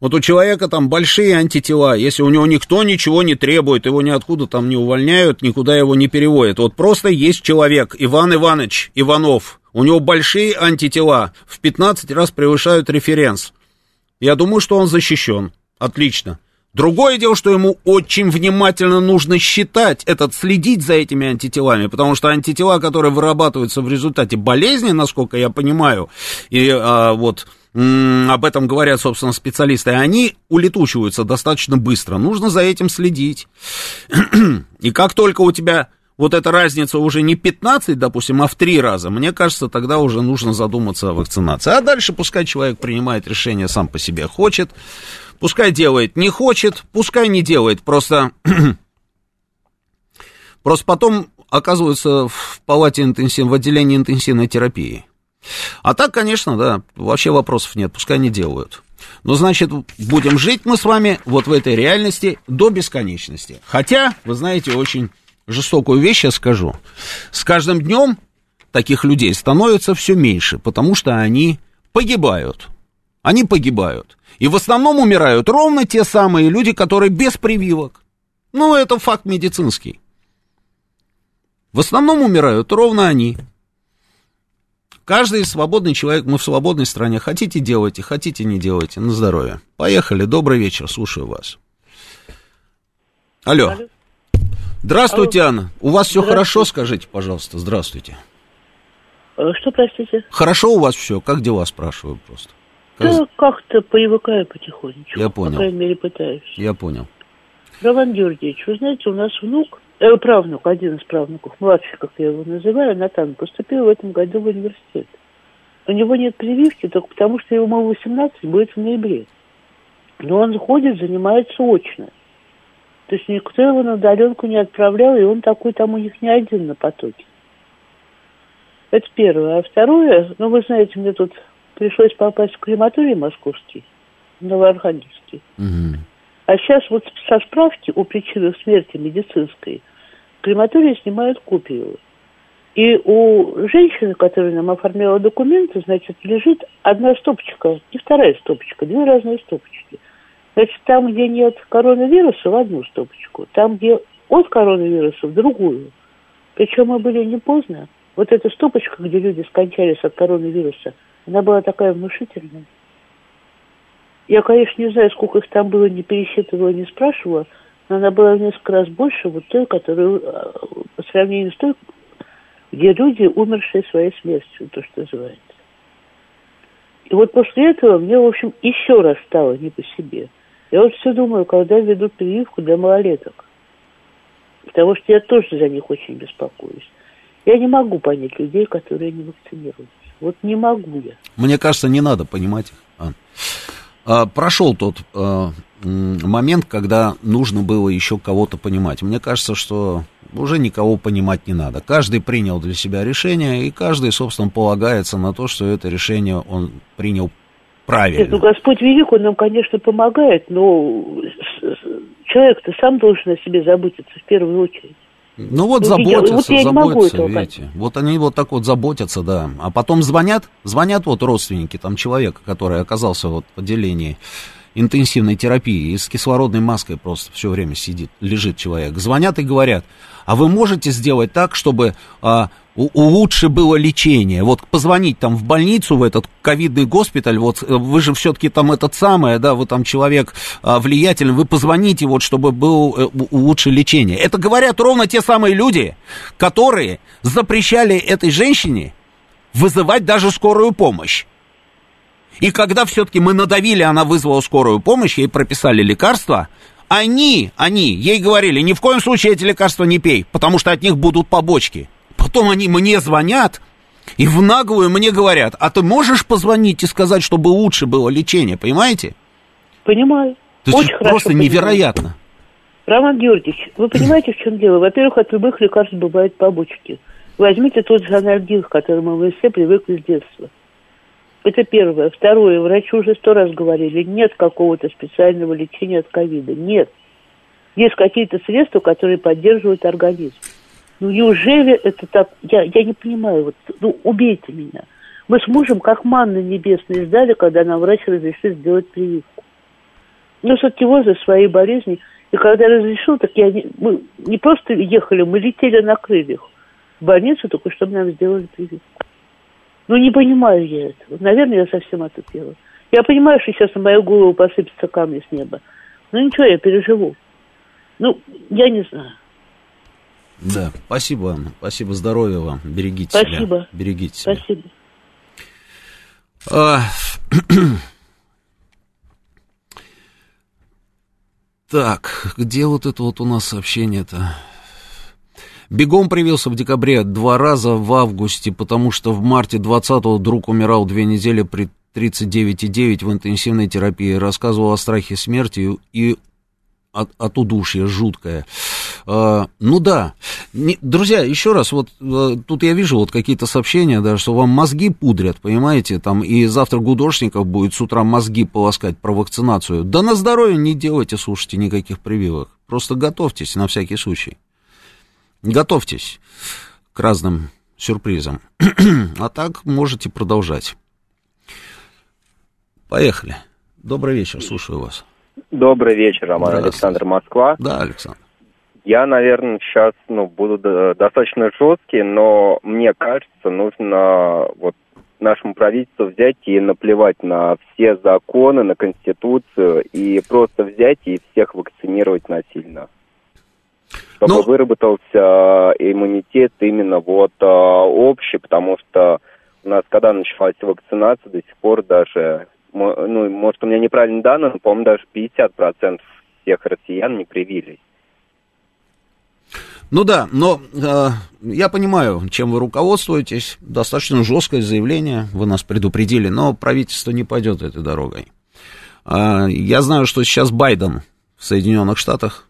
Вот у человека там большие антитела, если у него никто ничего не требует, его ниоткуда там не увольняют, никуда его не переводят. Вот просто есть человек, Иван Иванович Иванов, у него большие антитела, в 15 раз превышают референс. Я думаю, что он защищен. Отлично. Другое дело, что ему очень внимательно нужно считать этот, следить за этими антителами, потому что антитела, которые вырабатываются в результате болезни, насколько я понимаю, и а, вот об этом говорят, собственно, специалисты, они улетучиваются достаточно быстро. Нужно за этим следить. И как только у тебя вот эта разница уже не 15, допустим, а в 3 раза, мне кажется, тогда уже нужно задуматься о вакцинации. А дальше пускай человек принимает решение сам по себе хочет, пускай делает не хочет, пускай не делает, просто, просто потом оказывается в палате интенсив, в отделении интенсивной терапии. А так, конечно, да, вообще вопросов нет, пускай не делают. Но, значит, будем жить мы с вами вот в этой реальности до бесконечности. Хотя, вы знаете, очень жестокую вещь я скажу. С каждым днем таких людей становится все меньше, потому что они погибают. Они погибают. И в основном умирают ровно те самые люди, которые без прививок. Ну, это факт медицинский. В основном умирают ровно они. Каждый свободный человек, мы в свободной стране. Хотите делайте, хотите не делайте. На здоровье. Поехали. Добрый вечер, слушаю вас. Алло. Алло. Здравствуйте. Анна. У вас все хорошо, скажите, пожалуйста. Здравствуйте. Э, что, простите? Хорошо у вас все? Как дела, спрашиваю просто? Как... Да, как-то привыкаю потихонечку. Я понял. По крайней мере, пытаюсь. Я понял. Роман Георгиевич, вы знаете, у нас внук, э, правнук, один из правнуков, младший, как я его называю, Натан, поступил в этом году в университет. У него нет прививки только потому, что ему 18 будет в ноябре. Но он ходит, занимается очно. То есть никто его на удаленку не отправлял, и он такой там у них не один на потоке. Это первое. А второе, ну, вы знаете, мне тут пришлось попасть в крематорий московский, Новоархангельский. Угу. А сейчас вот со справки о причинах смерти медицинской крематории снимают копию. И у женщины, которая нам оформляла документы, значит, лежит одна стопочка и вторая стопочка, две разные стопочки – Значит, там, где нет коронавируса, в одну стопочку. Там, где от коронавируса, в другую. Причем мы были не поздно. Вот эта стопочка, где люди скончались от коронавируса, она была такая внушительная. Я, конечно, не знаю, сколько их там было, не пересчитывала, не спрашивала, но она была в несколько раз больше вот той, которую э, по сравнению с той, где люди, умершие своей смертью, то, что называется. И вот после этого мне, в общем, еще раз стало не по себе – я вот все думаю, когда ведут прививку для малолеток. Потому что я тоже за них очень беспокоюсь. Я не могу понять людей, которые не вакцинируются. Вот не могу я. Мне кажется, не надо понимать их. А. А, прошел тот а, момент, когда нужно было еще кого-то понимать. Мне кажется, что уже никого понимать не надо. Каждый принял для себя решение, и каждый, собственно, полагается на то, что это решение он принял правильно. Нет, ну Господь велик, Он нам, конечно, помогает, но человек-то сам должен о себе заботиться в первую очередь. Ну вот ну, заботятся, вот заботятся, видите. Вот они вот так вот заботятся, да. А потом звонят, звонят вот родственники там человека, который оказался вот в отделении интенсивной терапии и с кислородной маской просто все время сидит, лежит человек. Звонят и говорят, а вы можете сделать так, чтобы а, у, лучше было лечение? Вот позвонить там в больницу, в этот ковидный госпиталь, вот э, вы же все-таки там этот самый, да, вы там человек а, влиятельный, вы позвоните вот, чтобы было э, лучше лечение. Это говорят ровно те самые люди, которые запрещали этой женщине вызывать даже скорую помощь. И когда все-таки мы надавили, она вызвала скорую помощь, ей прописали лекарства, они, они, ей говорили, ни в коем случае эти лекарства не пей, потому что от них будут побочки. Потом они мне звонят и в наглую мне говорят, а ты можешь позвонить и сказать, чтобы лучше было лечение, понимаете? Понимаю. То Очень хорошо просто понимаю. невероятно. Роман Георгиевич, вы понимаете, в чем дело? Во-первых, от любых лекарств бывают побочки. Возьмите тот же анальгин, к которому мы все привыкли с детства. Это первое. Второе. Врачи уже сто раз говорили, нет какого-то специального лечения от ковида. Нет. Есть какие-то средства, которые поддерживают организм. Ну, неужели это так? Я, я не понимаю. Вот, ну, убейте меня. Мы с мужем как манны небесные ждали, когда нам врач разрешит сделать прививку. Ну, все-таки возраст своей болезни. И когда разрешил, так я не, мы не просто ехали, мы летели на крыльях в больницу, только чтобы нам сделали прививку. Ну, не понимаю я этого. Наверное, я совсем отупела. Я понимаю, что сейчас на мою голову посыпятся камни с неба. Ну, ничего, я переживу. Ну, я не знаю. Да, спасибо вам. Спасибо, здоровья вам. Берегите спасибо. себя. Берегите себя. Спасибо. А... Так, где вот это вот у нас сообщение-то? Бегом привился в декабре два раза в августе, потому что в марте 20-го друг умирал две недели при 39,9 в интенсивной терапии. Рассказывал о страхе смерти и от, от удушья жуткое. А, ну да. Не, друзья, еще раз, вот а, тут я вижу вот какие-то сообщения, да, что вам мозги пудрят, понимаете, там, и завтра гудошников будет с утра мозги полоскать про вакцинацию. Да на здоровье не делайте, слушайте, никаких прививок. Просто готовьтесь на всякий случай. Готовьтесь к разным сюрпризам. а так можете продолжать. Поехали. Добрый вечер, слушаю вас. Добрый вечер, Роман Александр Москва. Да, Александр. Я, наверное, сейчас ну, буду достаточно жесткий, но мне кажется, нужно вот нашему правительству взять и наплевать на все законы, на Конституцию и просто взять и всех вакцинировать насильно чтобы ну... выработался иммунитет именно вот а, общий, потому что у нас, когда началась вакцинация, до сих пор даже, ну, может, у меня неправильные данные, но, по-моему, даже 50% всех россиян не привились. Ну да, но э, я понимаю, чем вы руководствуетесь. Достаточно жесткое заявление, вы нас предупредили, но правительство не пойдет этой дорогой. Э, я знаю, что сейчас Байден в Соединенных Штатах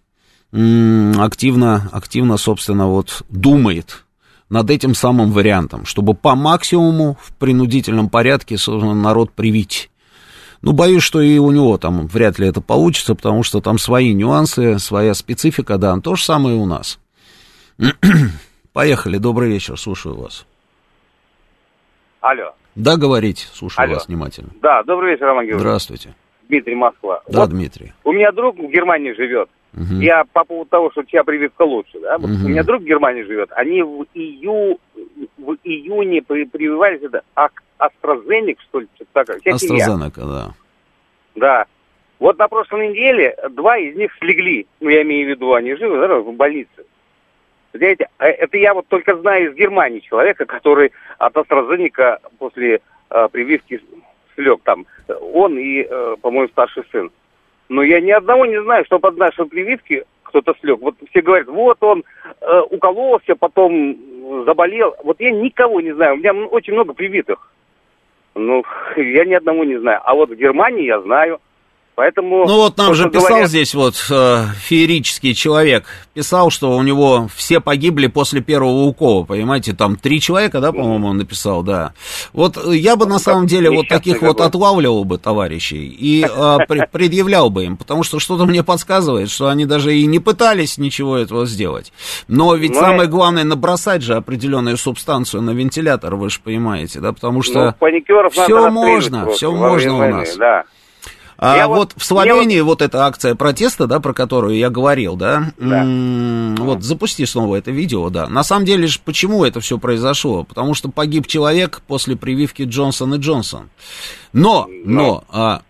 активно, активно, собственно, вот думает над этим самым вариантом, чтобы по максимуму в принудительном порядке народ привить. Ну, боюсь, что и у него там вряд ли это получится, потому что там свои нюансы, своя специфика, да, то же самое и у нас. Поехали, добрый вечер, слушаю вас. Алло. Да, говорите, слушаю Алло. вас внимательно. Да, добрый вечер, Роман Георгиевич. Здравствуйте. Дмитрий Москва. Да, вот Дмитрий. У меня друг в Германии живет. Угу. Я по поводу того, что тебя прививка лучше, да? Вот угу. У меня друг в Германии живет. Они в, ию, в июне при, прививались это AstraZeneca, что ли, такое. AstraZeneca, да. Да. Вот на прошлой неделе два из них слегли. Ну, я имею в виду, они живы, да, в больнице. Знаете, а это я вот только знаю из Германии человека, который от AstraZeneca после э, прививки слег там. Он и, э, по-моему, старший сын. Но я ни одного не знаю, чтобы от нашей прививки кто-то слег. Вот все говорят, вот он э, укололся, потом заболел. Вот я никого не знаю. У меня очень много привитых. Ну, я ни одного не знаю. А вот в Германии я знаю. Поэтому... Ну вот нам то, же писал говорят- здесь вот э, феерический человек, писал, что у него все погибли после первого укола, понимаете, там три человека, да, по-моему, он написал, да. Вот э, я бы на самом деле вот таких вот отлавливал бы товарищей и э, пре- предъявлял бы им, потому что что-то мне подсказывает, что они даже и не пытались ничего этого сделать. Но ведь Ну, самое главное набросать же определенную субстанцию на вентилятор, вы же понимаете, да, потому Ну, что надо все можно, все можно у нас. Да. А вот, вот- в Словении вот... эта акция протеста, да, про которую я говорил, да, Да. м, вот запусти снова это видео, да. На самом деле, ж почему это все произошло? Потому что погиб человек после прививки Джонсон и Джонсон. Но, но, а,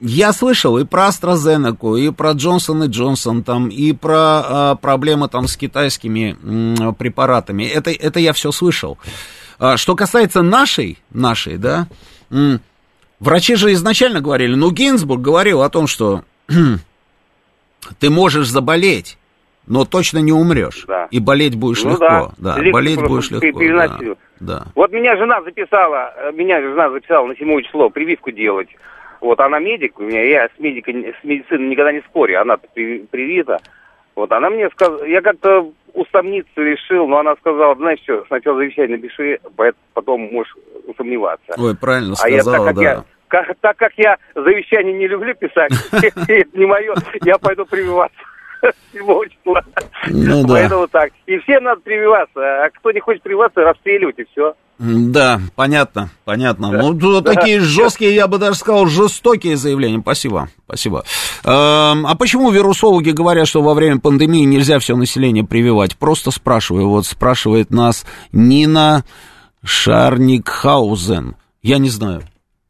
я слышал и про AstraZeneca, и про Джонсон и Джонсон, там, и про а, проблемы там с китайскими м, препаратами. Это, это я все слышал. А, что касается нашей, нашей, да, м, врачи же изначально говорили, ну, Гинзбург говорил о том, что ты можешь заболеть, но точно не умрешь. Да. И болеть будешь Ну легко. да. Да, Легко болеть будешь легко. переносил. Да, да. Вот меня жена записала, меня жена записала на седьмое число прививку делать. Вот она медик у меня, я с медикой, с медициной никогда не спорю, она привита. Вот она мне сказала, я как-то усомниться решил, но она сказала, знаешь что, сначала завещание напиши, потом можешь усомневаться. Ой, правильно А я, сказала, так как да. я, как- так как я завещание не люблю писать, это не мое, я пойду прививаться. 7 числа. Ну да. Поэтому так. И всем надо прививаться. А кто не хочет прививаться, расстреливать и все. Да, понятно, понятно. Да. Ну, тут Да. такие жесткие, я бы даже сказал, жестокие заявления. Спасибо, спасибо. Эм, а почему вирусологи говорят, что во время пандемии нельзя все население прививать? Просто спрашиваю. Вот спрашивает нас Нина Шарникхаузен. Я не знаю.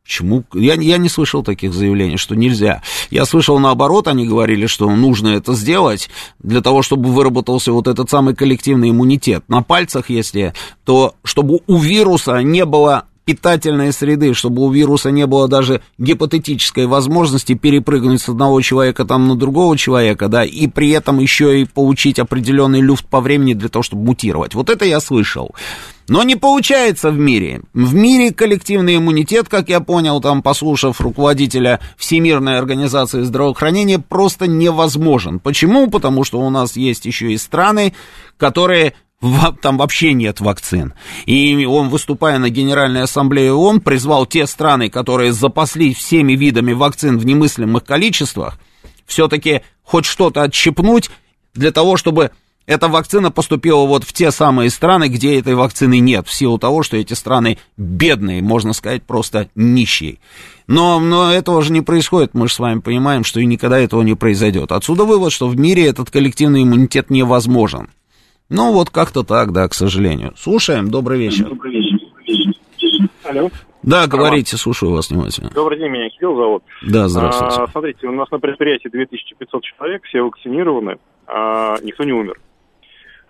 Почему? Я, я не слышал таких заявлений, что нельзя. Я слышал наоборот, они говорили, что нужно это сделать для того, чтобы выработался вот этот самый коллективный иммунитет. На пальцах, если, то чтобы у вируса не было питательной среды, чтобы у вируса не было даже гипотетической возможности перепрыгнуть с одного человека там на другого человека, да, и при этом еще и получить определенный люфт по времени для того, чтобы мутировать. Вот это я слышал. Но не получается в мире. В мире коллективный иммунитет, как я понял, там, послушав руководителя Всемирной организации здравоохранения, просто невозможен. Почему? Потому что у нас есть еще и страны, которые там вообще нет вакцин. И он, выступая на Генеральной Ассамблее ООН, призвал те страны, которые запаслись всеми видами вакцин в немыслимых количествах, все-таки хоть что-то отщепнуть для того, чтобы эта вакцина поступила вот в те самые страны, где этой вакцины нет, в силу того, что эти страны бедные, можно сказать, просто нищие. Но, но этого же не происходит, мы же с вами понимаем, что и никогда этого не произойдет. Отсюда вывод, что в мире этот коллективный иммунитет невозможен. Ну, вот как-то так, да, к сожалению. Слушаем, добрый вечер. Алло. Да, говорите, слушаю вас внимательно. Добрый день, меня Кирилл зовут. Да, здравствуйте. А, смотрите, у нас на предприятии 2500 человек, все вакцинированы, а никто не умер.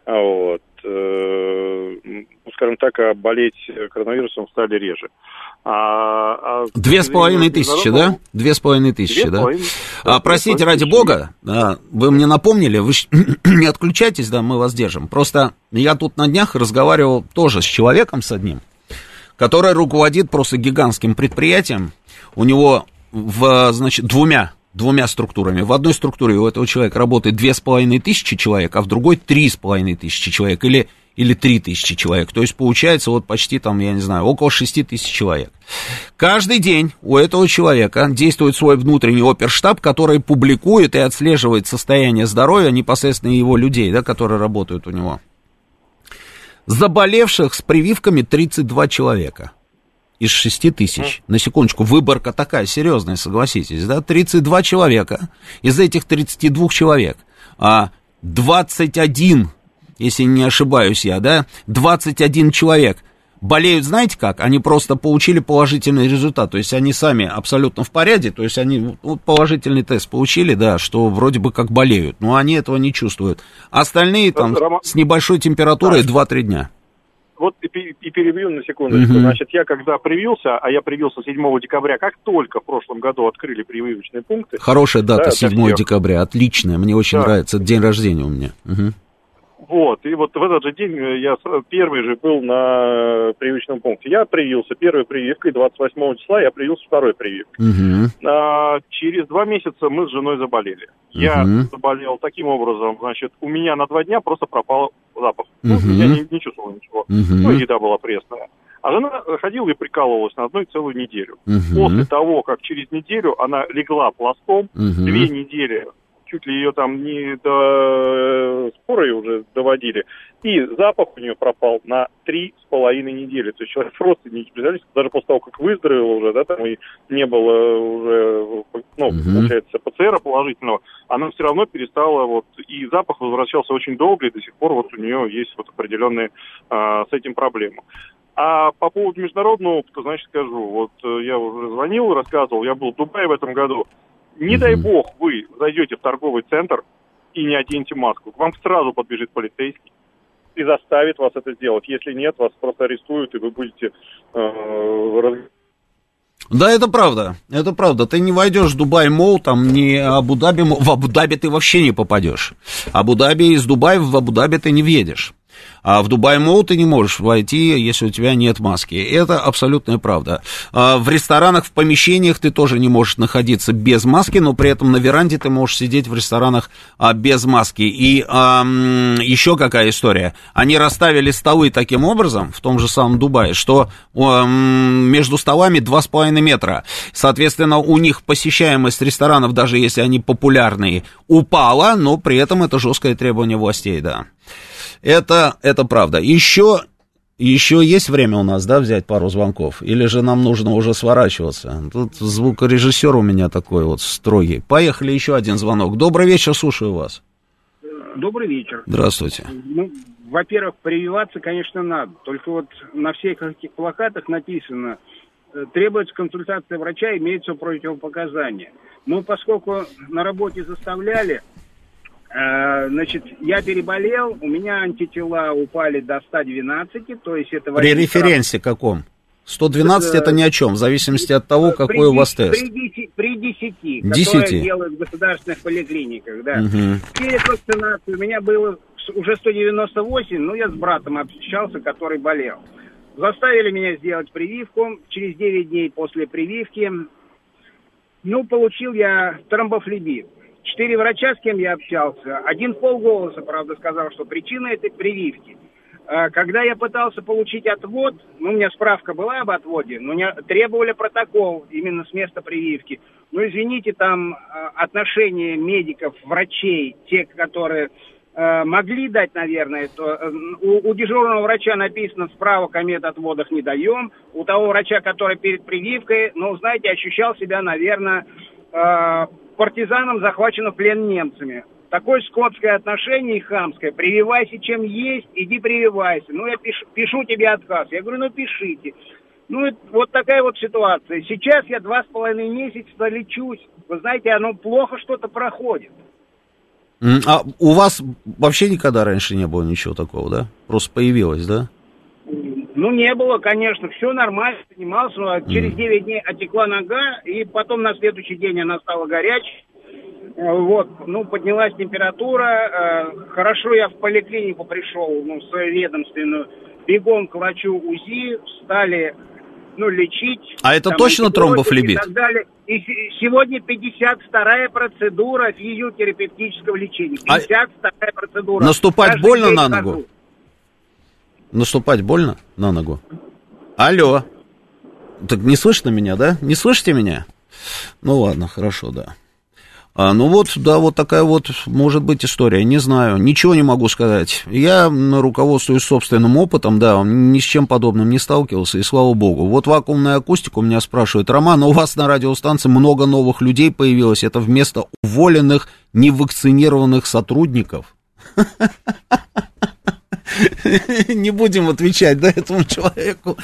А вот, э, ну, скажем так, а болеть коронавирусом стали реже. А, а, Две с половиной тысячи, да? Две с половиной тысячи, да? А, простите, ради бога, вы мне напомнили, вы не отключайтесь, да, мы вас держим. Просто я тут на днях разговаривал тоже с человеком с одним, который руководит просто гигантским предприятием. У него, в, значит, двумя, двумя структурами. В одной структуре у этого человека работает две с половиной тысячи человек, а в другой три с половиной тысячи человек. Или или три тысячи человек. То есть получается вот почти там, я не знаю, около шести тысяч человек. Каждый день у этого человека действует свой внутренний оперштаб, который публикует и отслеживает состояние здоровья непосредственно его людей, да, которые работают у него. Заболевших с прививками 32 человека из 6 тысяч. На секундочку, выборка такая серьезная, согласитесь, да? 32 человека. Из этих 32 человек а 21, если не ошибаюсь я, да, 21 человек болеют, знаете как? Они просто получили положительный результат. То есть они сами абсолютно в порядке, то есть они ну, положительный тест получили, да, что вроде бы как болеют, но они этого не чувствуют. Остальные там Рома- с небольшой температурой 2-3 дня. Вот и, и перебью на секундочку. Мгм. Значит, я когда привился, а я привился 7 декабря, как только в прошлом году открыли прививочные пункты. Хорошая дата, да, для 7 всех. декабря, отличная, мне очень Да. нравится, день рождения у меня. Мгм. Вот, и вот в этот же день э, я первый же был на прививочном пункте. Я привился первой прививкой, 28 числа я привился второй прививкой. Угу. А, через два месяца мы с женой заболели. Я угу. заболел таким образом, значит, у меня на два дня просто пропал запах. Ну, угу. я не, не чувствовал ничего. Угу. Ну, еда была пресная. А жена ходила и прикалывалась на одной целую неделю. Угу. После того, как через неделю она легла пластом, угу. две недели чуть ли ее там не до э, споры уже доводили. И запах у нее пропал на три с половиной недели. То есть человек просто не представляете, даже после того, как выздоровел уже, да, там и не было уже, ну, угу. получается, ПЦР положительного, она все равно перестала вот, и запах возвращался очень долго, и до сих пор вот у нее есть вот определенные а, с этим проблемы. А по поводу международного опыта, значит, скажу. Вот э, я уже звонил, рассказывал, я был в Дубае в этом году. Не дай бог вы зайдете в торговый центр и не оденете маску. К вам сразу подбежит полицейский и заставит вас это сделать. Если нет, вас просто арестуют, и вы будете э, да, это правда, это правда. Ты не войдешь в Дубай Мол, там не Абу-Даби, в Абу-Даби ты вообще не попадешь. Абу-Даби из Дубая в Абу-Даби ты не въедешь. А в Дубай Молл ты не можешь войти, если у тебя нет маски. Это абсолютная правда. А в ресторанах, в помещениях ты тоже не можешь находиться без маски, но при этом на веранде ты можешь сидеть в ресторанах а, без маски. И а, еще какая история. Они расставили столы таким образом, в том же самом Дубае, что а, между столами 2,5 метра. Соответственно, у них посещаемость ресторанов, даже если они популярные, упала, но при этом это жесткое требование властей, да. Это, это правда. Еще, еще есть время у нас, да, взять пару звонков? Или же нам нужно уже сворачиваться? Тут звукорежиссер у меня такой вот строгий. Поехали, еще один звонок. Добрый вечер, слушаю вас. Добрый вечер. Здравствуйте. Ну, во-первых, прививаться, конечно, надо. Только вот на всех этих плакатах написано, э, требуется консультация врача, имеются противопоказания. Но поскольку на работе заставляли, значит, я переболел, у меня антитела упали до 112, то есть это... При референсе раз... каком? 112 это, это ни о чем, в зависимости от того, какой при, у вас тест. При 10, при 10, 10. которые делают в государственных поликлиниках, да. Угу. Перед вакцинацией у меня было уже 198, ну, я с братом общался, который болел. Заставили меня сделать прививку. Через 9 дней после прививки, ну, получил я тромбофлебит. Четыре врача, с кем я общался, один полголоса, правда, сказал, что причина этой прививки. А, когда я пытался получить отвод, ну, у меня справка была об отводе, но мне требовали протокол именно с места прививки. Ну, извините, там а, отношение медиков, врачей, те, которые а, могли дать, наверное, то э, у, у дежурного врача написано справок о медотводах не даем, у того врача, который перед прививкой, ну, знаете, ощущал себя, наверное, партизанам захвачено в плен немцами. Такое скотское отношение и хамское. Прививайся, чем есть, иди прививайся. Ну, я пишу, пишу тебе отказ. Я говорю, ну, пишите. Ну, вот такая вот ситуация. Сейчас я два с половиной месяца лечусь. Вы знаете, оно плохо что-то проходит. А у вас вообще никогда раньше не было ничего такого, да? Просто появилось, да? Ну, не было, конечно, все нормально, занимался, но через 9 дней отекла нога, и потом на следующий день она стала горячей. Э, вот, ну, поднялась температура, э, хорошо я в поликлинику пришел, ну, свою ведомственную, бегом к врачу УЗИ, стали, ну, лечить. А это точно тромбофлебит? И так далее. И сегодня 52-я процедура физиотерапевтического лечения. 52-я а процедура. Наступать Каждый больно на ногу? Хожу. Наступать больно на ногу? Алло. Так не слышно меня, да? Не слышите меня? Ну ладно, хорошо, да. А, ну вот, да, вот такая вот может быть история. Не знаю, ничего не могу сказать. Я руководствуюсь собственным опытом, да, ни с чем подобным не сталкивался, и слава богу. Вот вакуумная акустика у меня спрашивает, Роман, а у вас на радиостанции много новых людей появилось, это вместо уволенных, невакцинированных сотрудников? Не будем отвечать, да, этому человеку.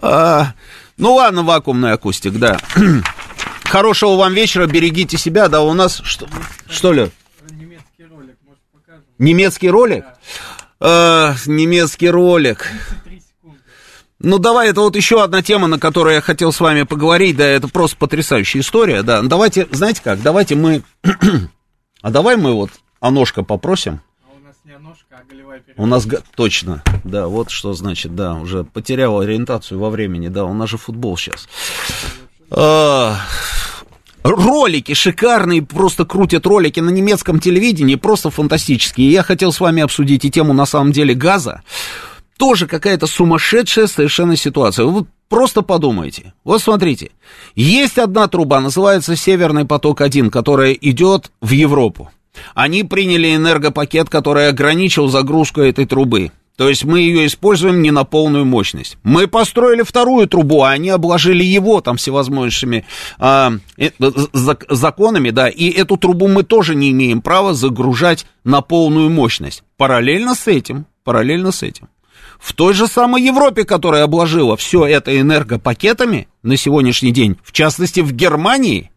А, ну ладно, вакуумный акустик, да. Хорошего вам вечера, берегите себя, да, у нас... Что, что ли? Немецкий ролик, может, покажем? Немецкий ролик? А, немецкий ролик. Ну, давай, это вот еще одна тема, на которую я хотел с вами поговорить, да, это просто потрясающая история, да. Давайте, знаете как, давайте мы... а давай мы вот Аношка попросим, У нас точно, да, вот что значит, да, уже потерял ориентацию во времени, да, у нас же футбол сейчас. А, ролики шикарные, просто крутят ролики на немецком телевидении, просто фантастические. Я хотел с вами обсудить и тему, на самом деле, газа. Тоже какая-то сумасшедшая совершенно ситуация. Вы просто подумайте. Вот смотрите, есть одна труба, называется Северный поток-1, которая идет в Европу. Они приняли энергопакет, который ограничил загрузку этой трубы. То есть мы ее используем не на полную мощность. Мы построили вторую трубу, а они обложили его там всевозможными а, э, законами, да, и эту трубу мы тоже не имеем права загружать на полную мощность. Параллельно с этим, параллельно с этим. В той же самой Европе, которая обложила все это энергопакетами на сегодняшний день, в частности в Германии,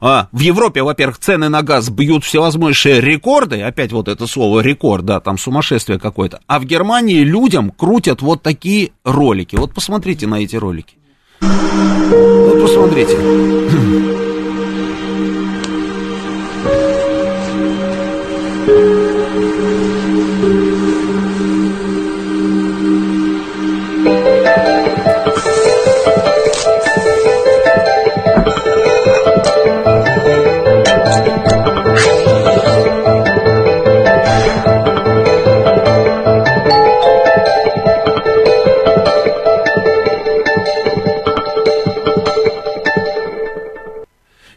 а, в Европе, во-первых, цены на газ бьют всевозможные рекорды, опять вот это слово рекорд, да, там сумасшествие какое-то, а в Германии людям крутят вот такие ролики. Вот посмотрите на эти ролики. Вот посмотрите.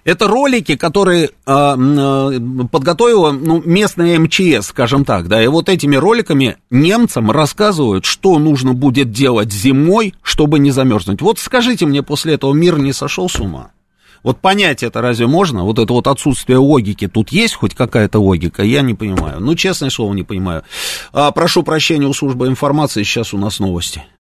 Это ролики, которые э, подготовила ну, местная МЧС, скажем так, да, и вот этими роликами немцам рассказывают, что нужно будет делать зимой, чтобы не замерзнуть. Вот скажите мне, после этого мир не сошел с ума? Вот понять это разве можно? Вот это вот отсутствие логики. Тут есть хоть какая-то логика? Я не понимаю. Ну, честное слово, не понимаю. А, прошу прощения у службы информации, сейчас у нас новости.